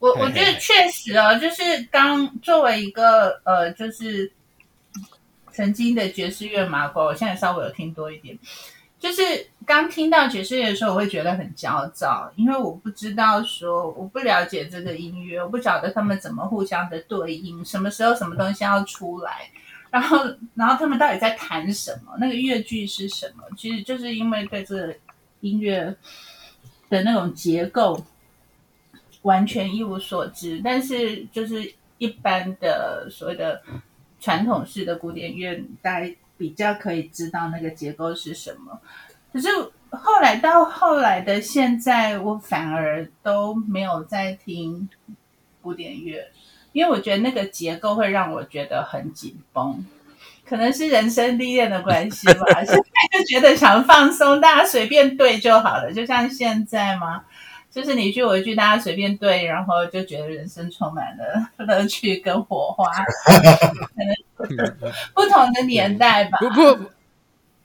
我我觉得确实哦，就是刚作为一个呃，就是曾经的爵士乐麻瓜，我现在稍微有听多一点。就是刚听到爵士乐的时候，我会觉得很焦躁，因为我不知道说，我不了解这个音乐，我不晓得他们怎么互相的对应，什么时候什么东西要出来，然后然后他们到底在弹什么，那个乐句是什么？其实就是因为对这个音乐的那种结构。完全一无所知，但是就是一般的所谓的传统式的古典乐，大家比较可以知道那个结构是什么。可是后来到后来的现在，我反而都没有在听古典乐，因为我觉得那个结构会让我觉得很紧绷，可能是人生历练的关系吧。现在就觉得想放松，大家随便对就好了，就像现在吗？就是你一句我一句，大家随便对，然后就觉得人生充满了 乐趣跟火花。可能 不同的年代吧。不不，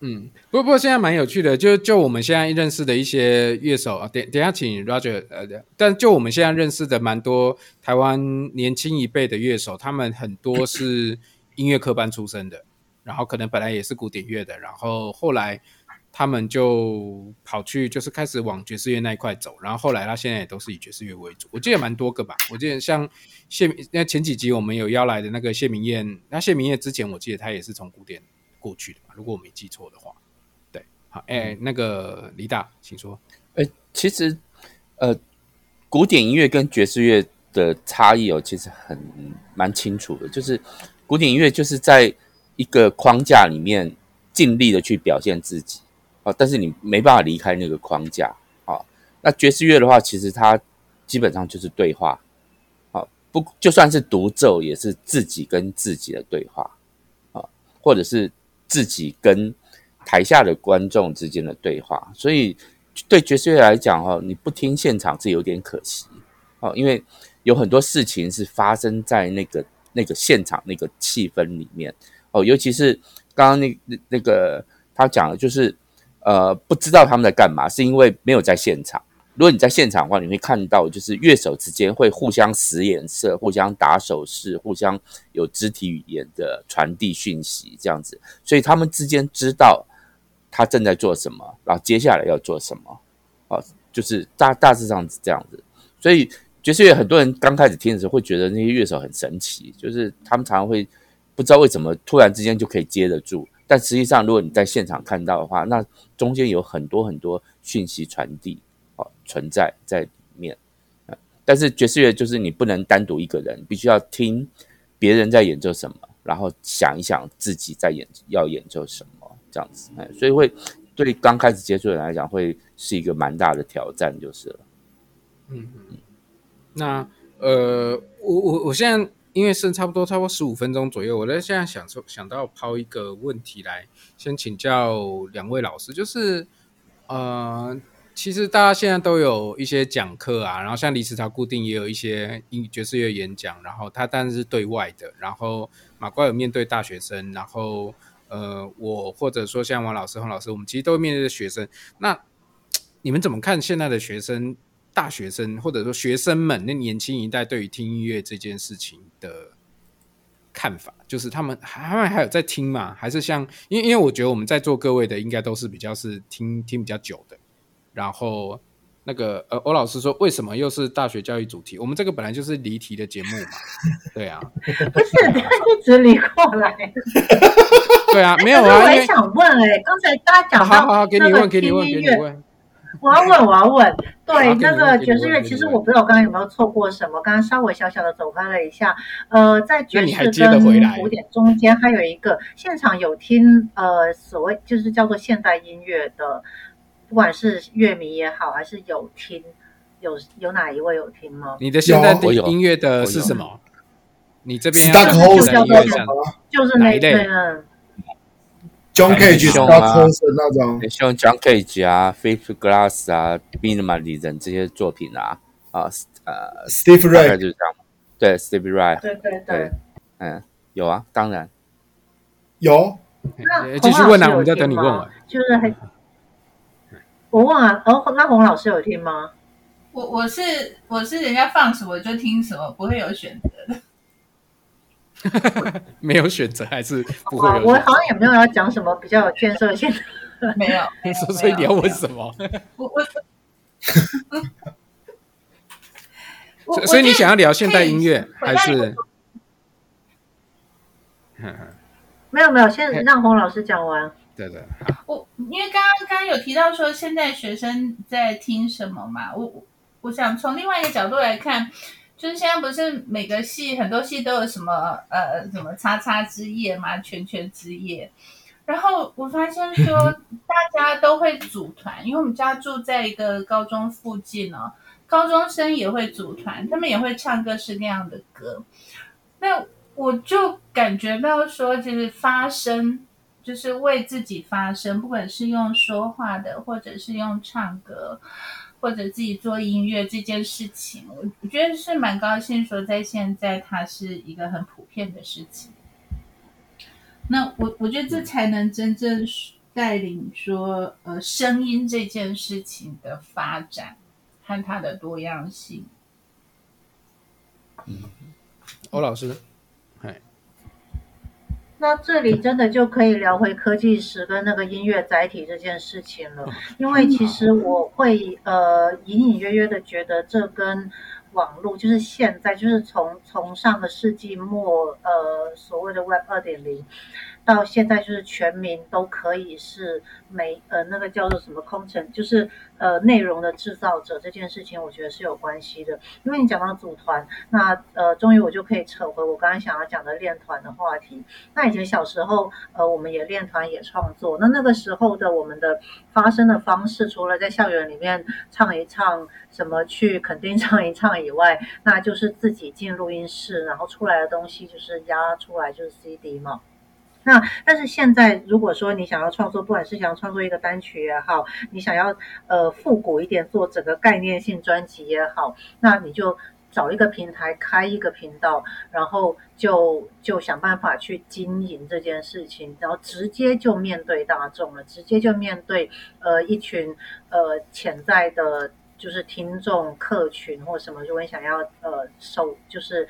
嗯，不不过现在蛮有趣的，就就我们现在认识的一些乐手啊，等等下请 Roger 呃，但就我们现在认识的蛮多台湾年轻一辈的乐手，他们很多是音乐科班出身的，然后可能本来也是古典乐的，然后后来。他们就跑去，就是开始往爵士乐那一块走，然后后来他现在也都是以爵士乐为主。我记得蛮多个吧，我记得像谢，那前几集我们有邀来的那个谢明燕，那谢明燕之前我记得他也是从古典过去的嘛，如果我没记错的话。对，好，哎，那个李大，请说。哎，其实呃，古典音乐跟爵士乐的差异哦，其实很蛮清楚的，就是古典音乐就是在一个框架里面尽力的去表现自己。哦，但是你没办法离开那个框架，啊，那爵士乐的话，其实它基本上就是对话，好，不就算是独奏，也是自己跟自己的对话，啊，或者是自己跟台下的观众之间的对话，所以对爵士乐来讲，哈，你不听现场是有点可惜，哦，因为有很多事情是发生在那个那个现场那个气氛里面，哦，尤其是刚刚那那那个他讲的，就是。呃，不知道他们在干嘛，是因为没有在现场，如果你在现场的话，你会看到就是乐手之间会互相使眼色、互相打手势、互相有肢体语言的传递讯息，这样子，所以他们之间知道他正在做什么，然后接下来要做什么，啊，就是大大致上是这样子。所以爵士乐很多人刚开始听的时候会觉得那些乐手很神奇，就是他们常常会不知道为什么突然之间就可以接得住，但实际上如果你在现场看到的话，那中间有很多很多讯息传递哦。存在在里面，但是爵士乐就是你不能单独一个人，必须要听别人在演奏什么，然后想一想自己在演要演奏什么这样子，所以会对刚开始接触的人来讲，会是一个蛮大的挑战，就是了。嗯嗯，那呃，我我我现在因为剩差不多差不多十五分钟左右，我在现在想说想到抛一个问题来，先请教两位老师，就是呃。其实大家现在都有一些讲课啊，然后像李子潮固定也有一些音爵士乐演讲，然后他当然是对外的，然后马怪有面对大学生，然后呃我或者说像王老师、洪老师，我们其实都面对的学生。那你们怎么看现在的学生、大学生或者说学生们那年轻一代对于听音乐这件事情的看法？就是他们他们还有在听吗？还是像因为因为我觉得我们在座各位的应该都是比较是听听比较久的。然后，那个呃，欧老师说，为什么又是大学教育主题？我们这个本来就是离题的节目嘛，对啊，不是他一直离过来，对啊，没有啊，我也想问哎，刚才大家讲到，好好给你问，给你问，给你问，我要问，我要问，对那个爵士乐，其实我不知道我刚刚有没有错过什么，刚刚稍微小小的走开了一下，呃，在爵士跟古典中间还有一个现场有听呃所谓就是叫做现代音乐的。不管是乐迷也好，还是有听，有有哪一位有听吗？你的现代的音乐的是什么？你这边要就是叫做什么？就是那个 John Cage 那种，像 John Cage 啊，Philip Glass 啊 Rhythm 这些作品啊，啊呃，Steve Reich 就是这样，对，Steve Reich，对对对，嗯，有啊，当然有。那继续问啊，我们在等你问完，就是很。我问啊，哦，那洪老师有听吗？我我是我是人家放什么就听什么，不会有选择的。没有选择还是不会有？我好像也没有要讲什么比较有建设性的，没有。所以你要问什么？我我。所以你想要聊现代音乐还是？没有没有，先让洪老师讲完。对对，我因为刚刚刚刚有提到说现在学生在听什么嘛，我我想从另外一个角度来看，就是现在不是每个系很多系都有什么呃什么叉叉之夜嘛，圈圈之夜，然后我发现说大家都会组团，因为我们家住在一个高中附近哦，高中生也会组团，他们也会唱各式各样的歌，那我就感觉到说就是发声。就是为自己发声，不管是用说话的，或者是用唱歌，或者自己做音乐这件事情，我我觉得是蛮高兴，说在现在它是一个很普遍的事情。那我我觉得这才能真正带领说，呃，声音这件事情的发展和它的多样性。嗯，欧老师。那这里真的就可以聊回科技史跟那个音乐载体这件事情了，因为其实我会呃隐隐约约的觉得这跟网络就是现在就是从从上个世纪末呃所谓的 Web 二点零。到现在就是全民都可以是媒呃那个叫做什么空城，就是呃内容的制造者这件事情，我觉得是有关系的。因为你讲到组团，那呃终于我就可以扯回我刚才想要讲的练团的话题。那以前小时候呃我们也练团也创作，那那个时候的我们的发声的方式，除了在校园里面唱一唱，什么去肯定唱一唱以外，那就是自己进录音室，然后出来的东西就是压出来就是 CD 嘛。那但是现在，如果说你想要创作，不管是想要创作一个单曲也好，你想要呃复古一点做整个概念性专辑也好，那你就找一个平台开一个频道，然后就就想办法去经营这件事情，然后直接就面对大众了，直接就面对呃一群呃潜在的就是听众客群或什么，如果你想要呃收就是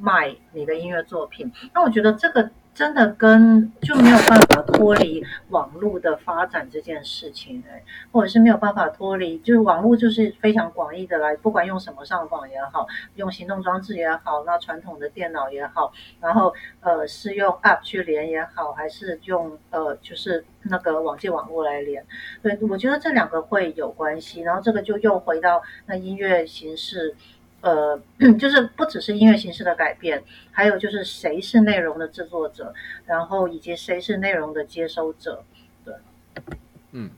卖你的音乐作品，那我觉得这个。真的跟就没有办法脱离网络的发展这件事情哎，或者是没有办法脱离，就是网络就是非常广义的来，不管用什么上网也好，用行动装置也好，那传统的电脑也好，然后呃是用 App 去连也好，还是用呃就是那个网际网络来连，对，我觉得这两个会有关系，然后这个就又回到那音乐形式。呃，就是不只是音乐形式的改变，还有就是谁是内容的制作者，然后以及谁是内容的接收者。对，嗯，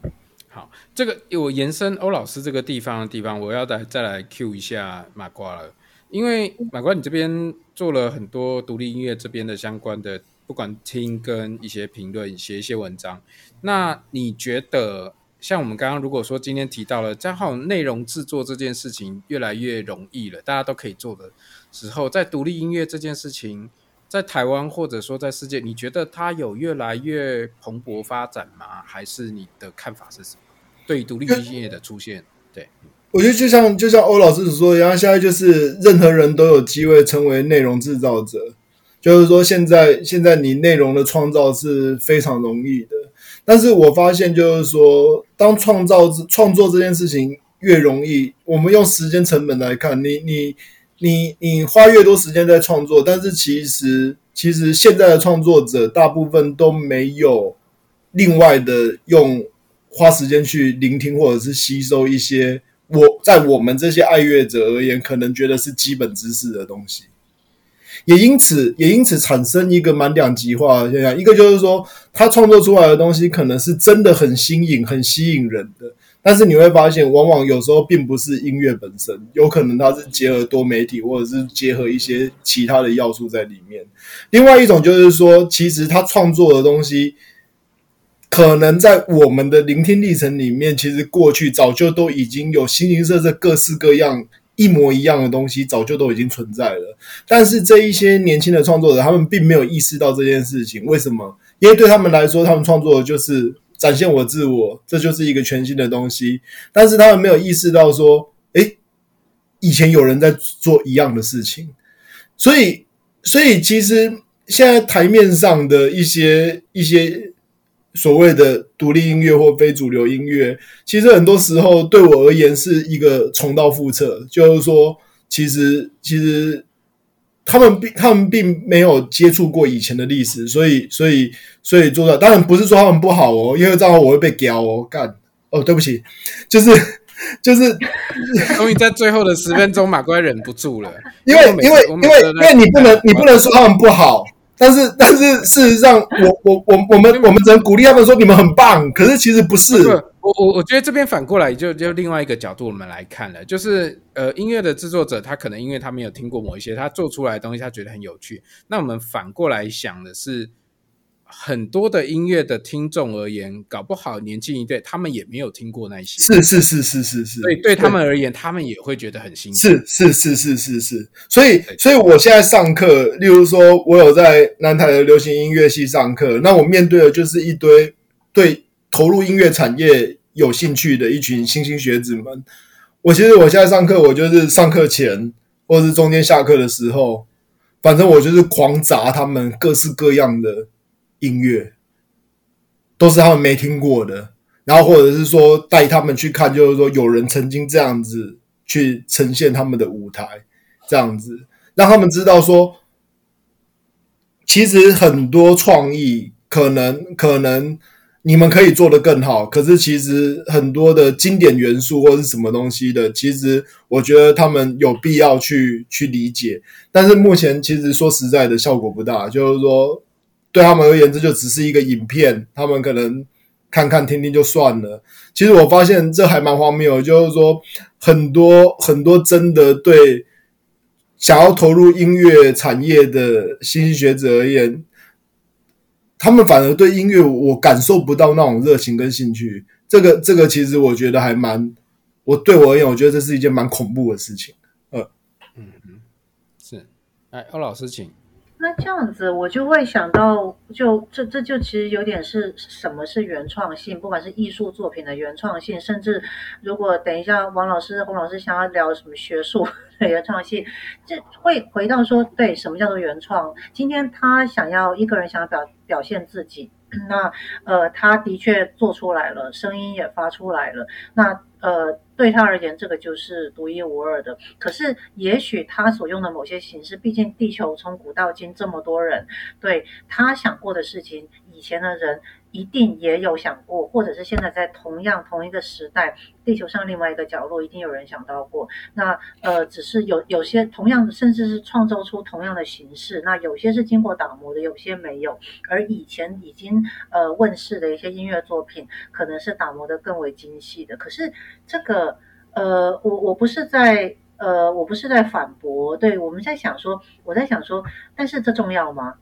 好，这个我延伸欧老师这个地方的地方，我要再再来 Q 一下马瓜了，因为马瓜你这边做了很多独立音乐这边的相关的，不管听跟一些评论，写一些文章，那你觉得？像我们刚刚如果说今天提到了，正好内容制作这件事情越来越容易了，大家都可以做的时候，在独立音乐这件事情，在台湾或者说在世界，你觉得它有越来越蓬勃发展吗？还是你的看法是什么？对于独立音乐的出现，对，我觉得就像就像欧老师所说一样现在就是任何人都有机会成为内容制造者，就是说现在现在你内容的创造是非常容易的。但是我发现，就是说，当创造创作这件事情越容易，我们用时间成本来看，你你你你花越多时间在创作，但是其实其实现在的创作者大部分都没有另外的用花时间去聆听或者是吸收一些我在我们这些爱乐者而言，可能觉得是基本知识的东西。也因此，也因此产生一个蛮两极化的现象。一个就是说，他创作出来的东西可能是真的很新颖、很吸引人的，但是你会发现，往往有时候并不是音乐本身，有可能它是结合多媒体，或者是结合一些其他的要素在里面。另外一种就是说，其实他创作的东西，可能在我们的聆听历程里面，其实过去早就都已经有形形色色、各式各样。一模一样的东西早就都已经存在了，但是这一些年轻的创作者，他们并没有意识到这件事情。为什么？因为对他们来说，他们创作的就是展现我自我，这就是一个全新的东西。但是他们没有意识到说，诶，以前有人在做一样的事情，所以，所以其实现在台面上的一些一些。所谓的独立音乐或非主流音乐，其实很多时候对我而言是一个重蹈覆辙。就是说，其实其实他们并他们并没有接触过以前的历史，所以所以所以做到。当然不是说他们不好哦，因为这样我会被屌哦干哦，对不起，就是就是 终于在最后的十分钟，马哥忍不住了，因为因为因为因为你不能你不能说他们不好。但是，但是事实上，我我我我们我们只能鼓励他们说你们很棒。可是其实不是。我我我觉得这边反过来就就另外一个角度我们来看了，就是呃音乐的制作者他可能因为他没有听过某一些他做出来的东西，他觉得很有趣。那我们反过来想的是。很多的音乐的听众而言，搞不好年轻一代他们也没有听过那些。是是是是是是。所以对他们而言，他们也会觉得很新奇。是是是是是是。所以所以我现在上课，例如说我有在南台的流行音乐系上课，那我面对的就是一堆对投入音乐产业有兴趣的一群新兴学子们。我其实我现在上课，我就是上课前或者是中间下课的时候，反正我就是狂砸他们各式各样的。音乐都是他们没听过的，然后或者是说带他们去看，就是说有人曾经这样子去呈现他们的舞台，这样子让他们知道说，其实很多创意可能可能你们可以做得更好，可是其实很多的经典元素或是什么东西的，其实我觉得他们有必要去去理解，但是目前其实说实在的效果不大，就是说。对他们而言，这就只是一个影片，他们可能看看听听就算了。其实我发现这还蛮荒谬，就是说很多很多真的对想要投入音乐产业的新兴学者而言，他们反而对音乐我感受不到那种热情跟兴趣。这个这个其实我觉得还蛮，我对我而言，我觉得这是一件蛮恐怖的事情。呃，嗯嗯，是，哎，欧老师请。那这样子，我就会想到就，这这就其实有点是什么是原创性，不管是艺术作品的原创性，甚至如果等一下王老师、洪老师想要聊什么学术的原创性，这会回到说，对，什么叫做原创？今天他想要一个人想要表表现自己，那呃，他的确做出来了，声音也发出来了，那呃。对他而言，这个就是独一无二的。可是，也许他所用的某些形式，毕竟地球从古到今这么多人，对他想过的事情，以前的人。一定也有想过，或者是现在在同样同一个时代，地球上另外一个角落，一定有人想到过。那呃，只是有有些同样的，甚至是创造出同样的形式。那有些是经过打磨的，有些没有。而以前已经呃问世的一些音乐作品，可能是打磨得更为精细的。可是这个呃，我我不是在呃，我不是在反驳。对，我们在想说，我在想说，但是这重要吗？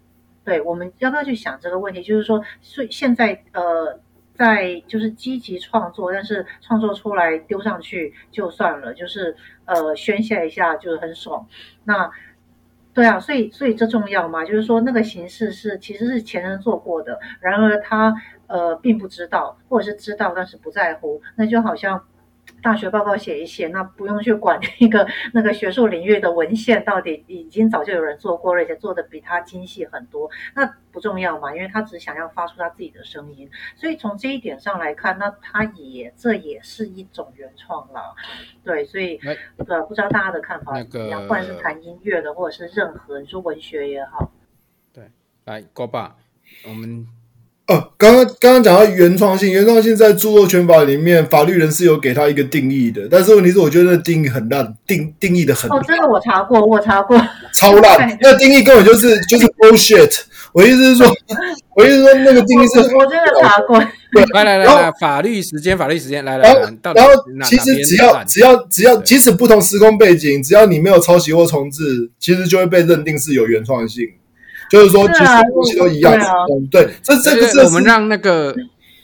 对，我们要不要去想这个问题？就是说，所以现在呃，在就是积极创作，但是创作出来丢上去就算了，就是呃宣泄一下就是很爽。那对啊，所以所以这重要吗？就是说那个形式是其实是前人做过的，然而他呃并不知道，或者是知道但是不在乎，那就好像。大学报告写一写，那不用去管那个 那个学术领域的文献到底已经早就有人做过了，而且做的比他精细很多，那不重要嘛，因为他只想要发出他自己的声音。所以从这一点上来看，那他也这也是一种原创了。对，所以呃，不知道大家的看法怎么样，不管是谈音乐的，或者是任何你说文学也好。对，来，郭爸，我们。哦，刚刚刚刚讲到原创性，原创性在著作权法里面，法律人是有给他一个定义的。但是问题是，我觉得那定义很烂，定定义的很烂。哦，这个我查过，我查过，超烂。那定义根本就是就是 bullshit。我意思是说，我意思是说，那个定义是我，我真的查过。对，来来来来，法律时间，法律时间，来来来。然后其实只要只要只要，即使不同时空背景，只要你没有抄袭或重置，其实就会被认定是有原创性。就是说，其实东西都一样。嗯、对，这这个是我们让那个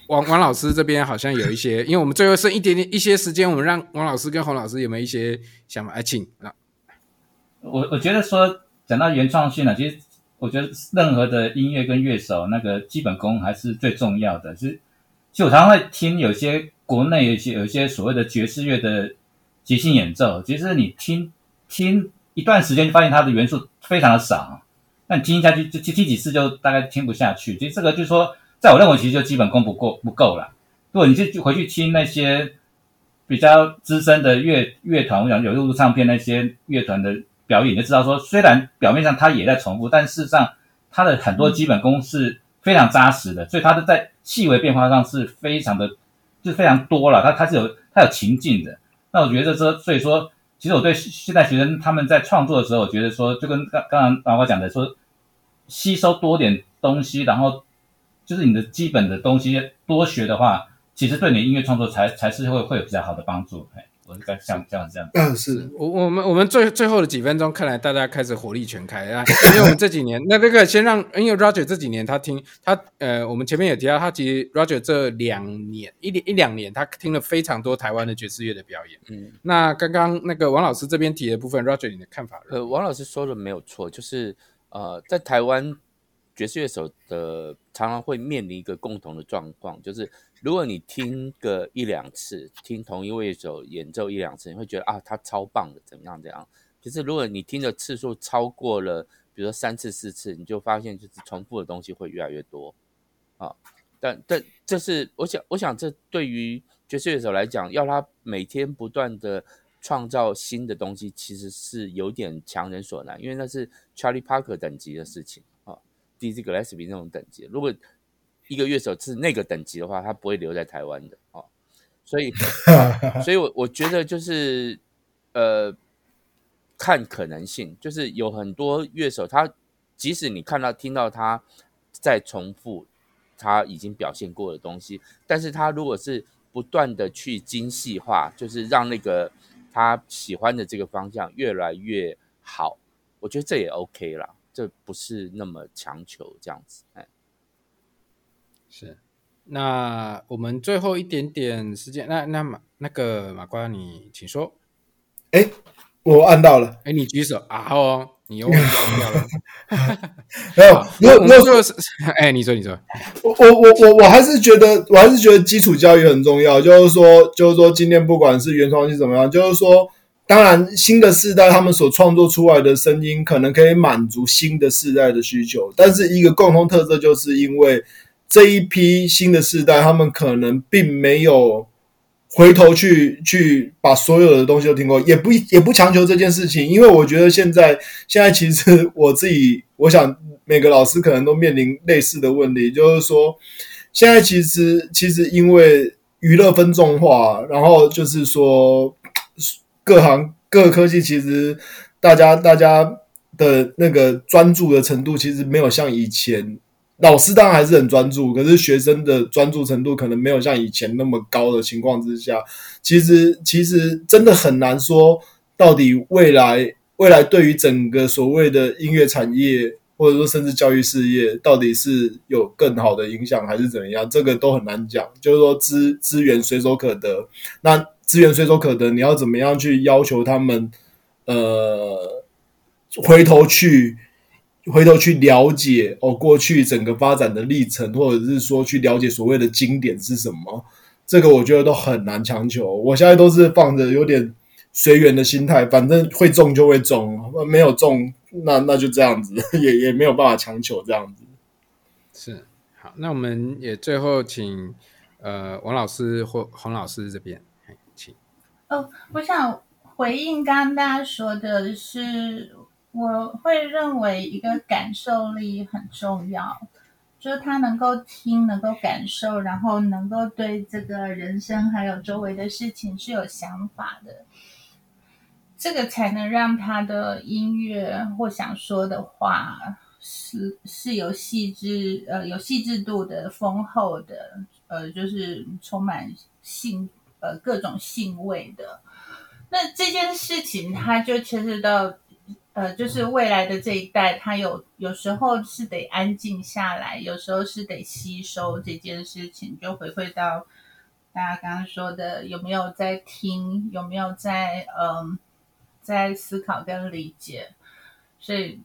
王王老师这边好像有一些，因为我们最后剩一点点一些时间，我们让王老师跟洪老师有没有一些想法？哎，请。我我觉得说讲到原创性呢，其实我觉得任何的音乐跟乐手那个基本功还是最重要的。其实，其实我常常会听有些国内有些有些所谓的爵士乐的即兴演奏，其实你听听一段时间，就发现它的元素非常的少。那你听下去，就听听几次就大概听不下去。其实这个就是说，在我认为，其实就基本功不够不够了。如果你就就回去听那些比较资深的乐乐团，我想有录唱片那些乐团的表演，你就知道说，虽然表面上他也在重复，但事实上他的很多基本功是非常扎实的，所以他的在细微变化上是非常的，就非常多了。他他是有他有情境的。那我觉得说，所以说。其实我对现在学生他们在创作的时候，我觉得说就跟刚刚刚刚我讲的说，吸收多点东西，然后就是你的基本的东西多学的话，其实对你音乐创作才才是会会有比较好的帮助。我是这样这样这样，嗯，是我我们我们最最后的几分钟，看来大家开始火力全开啊！因为我们这几年，那这个先让，因为 Roger 这几年他听他呃，我们前面也提到，他其实 Roger 这两年一一两年，他听了非常多台湾的爵士乐的表演。嗯，那刚刚那个王老师这边提的部分，Roger 你的看法？呃，王老师说的没有错，就是呃，在台湾爵士乐手的常常会面临一个共同的状况，就是。如果你听个一两次，听同一位乐手演奏一两次，你会觉得啊，他超棒的，怎么样怎样？其实如果你听的次数超过了，比如说三次四次，你就发现就是重复的东西会越来越多啊。但但这是我想，我想这对于爵士乐手来讲，要他每天不断的创造新的东西，其实是有点强人所难，因为那是 Charlie Parker 等级的事情啊，Dizzy Gillespie 那种等级。如果一个乐手是那个等级的话，他不会留在台湾的哦。所以，啊、所以我我觉得就是，呃，看可能性，就是有很多乐手，他即使你看到听到他在重复他已经表现过的东西，但是他如果是不断的去精细化，就是让那个他喜欢的这个方向越来越好，我觉得这也 OK 啦，这不是那么强求这样子，哎。是，那我们最后一点点时间，那那马那个马瓜，你请说。哎，我按到了。哎，你举手啊？好哦。你又忘记 on 掉了。没有，那如果就是，哎，你说，你说，我我我我我还是觉得，我还是觉得基础教育很重要。就是说，就是说，今天不管是原创性怎么样，就是说，当然新的世代他们所创作出来的声音，可能可以满足新的世代的需求。但是一个共同特色，就是因为这一批新的世代，他们可能并没有。回头去去把所有的东西都听过，也不也不强求这件事情，因为我觉得现在现在其实我自己，我想每个老师可能都面临类似的问题，就是说现在其实其实因为娱乐分众化，然后就是说各行各科技其实大家大家的那个专注的程度，其实没有像以前。老师当然还是很专注，可是学生的专注程度可能没有像以前那么高的情况之下，其实其实真的很难说到底未来未来对于整个所谓的音乐产业或者说甚至教育事业，到底是有更好的影响还是怎么样，这个都很难讲。就是说资资源随手可得，那资源随手可得，你要怎么样去要求他们？呃，回头去。回头去了解哦，过去整个发展的历程，或者是说去了解所谓的经典是什么，这个我觉得都很难强求。我现在都是放着有点随缘的心态，反正会中就会中，没有中那那就这样子，也也没有办法强求这样子。是，好，那我们也最后请呃王老师或洪老师这边，请。哦，我想回应刚刚大家说的是。我会认为一个感受力很重要，就是他能够听，能够感受，然后能够对这个人生还有周围的事情是有想法的，这个才能让他的音乐或想说的话是是有细致呃有细致度的丰厚的呃就是充满兴呃各种兴味的。那这件事情它就牵涉到。呃，就是未来的这一代，他有有时候是得安静下来，有时候是得吸收这件事情，就回馈到大家刚刚说的，有没有在听，有没有在嗯、呃，在思考跟理解，所以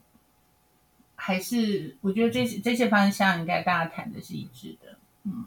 还是我觉得这些这些方向应该大家谈的是一致的，嗯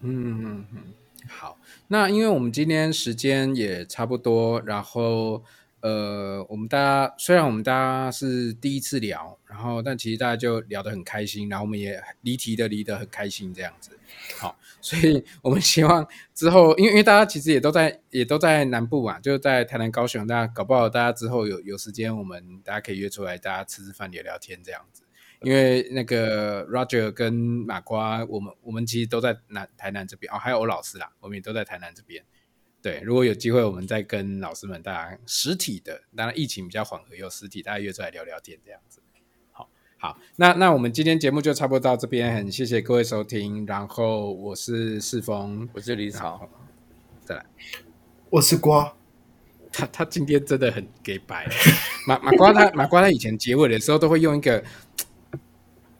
嗯嗯嗯，好，那因为我们今天时间也差不多，然后。呃，我们大家虽然我们大家是第一次聊，然后但其实大家就聊得很开心，然后我们也离题的离得很开心这样子。好，所以我们希望之后，因为因为大家其实也都在也都在南部嘛，就在台南、高雄，大家搞不好大家之后有有时间，我们大家可以约出来，大家吃吃饭、聊聊天这样子。因为那个 Roger 跟马瓜，我们我们其实都在南台南这边哦，还有欧老师啦，我们也都在台南这边。对，如果有机会，我们再跟老师们大家实体的，当然疫情比较缓和，有实体，大家约出来聊聊天这样子。好，好，那那我们今天节目就差不多到这边，很谢谢各位收听。然后我是世峰，我是李草，再来，我是瓜。他他今天真的很给白。马马瓜他 马瓜他以前结尾的时候都会用一个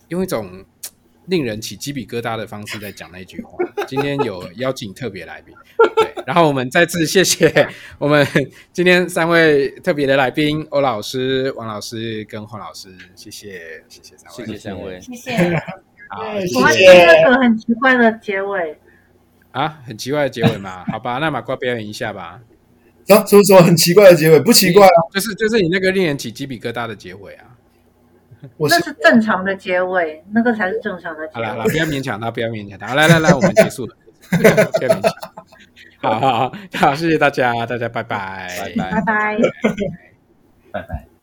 用一种令人起鸡皮疙瘩的方式在讲那句话。今天有邀请特别来宾。对，然后我们再次谢谢 我们今天三位特别的来宾欧老师、王老师跟黄老师，谢谢，谢谢三位，谢谢三位，谢谢。好，我还听那个很奇怪的结尾啊，很奇怪的结尾嘛？好吧，那马瓜表演一下吧。啊，什么什么很奇怪的结尾？不奇怪啊，就是就是你那个令人起鸡皮疙瘩的结尾啊。那是正常的结尾，那个才是正常的结尾。好了，不要勉强他，不要勉强他。来来来，我们结束了。不要勉强。好好好，谢谢大家，大家拜拜，拜拜，拜拜。拜拜。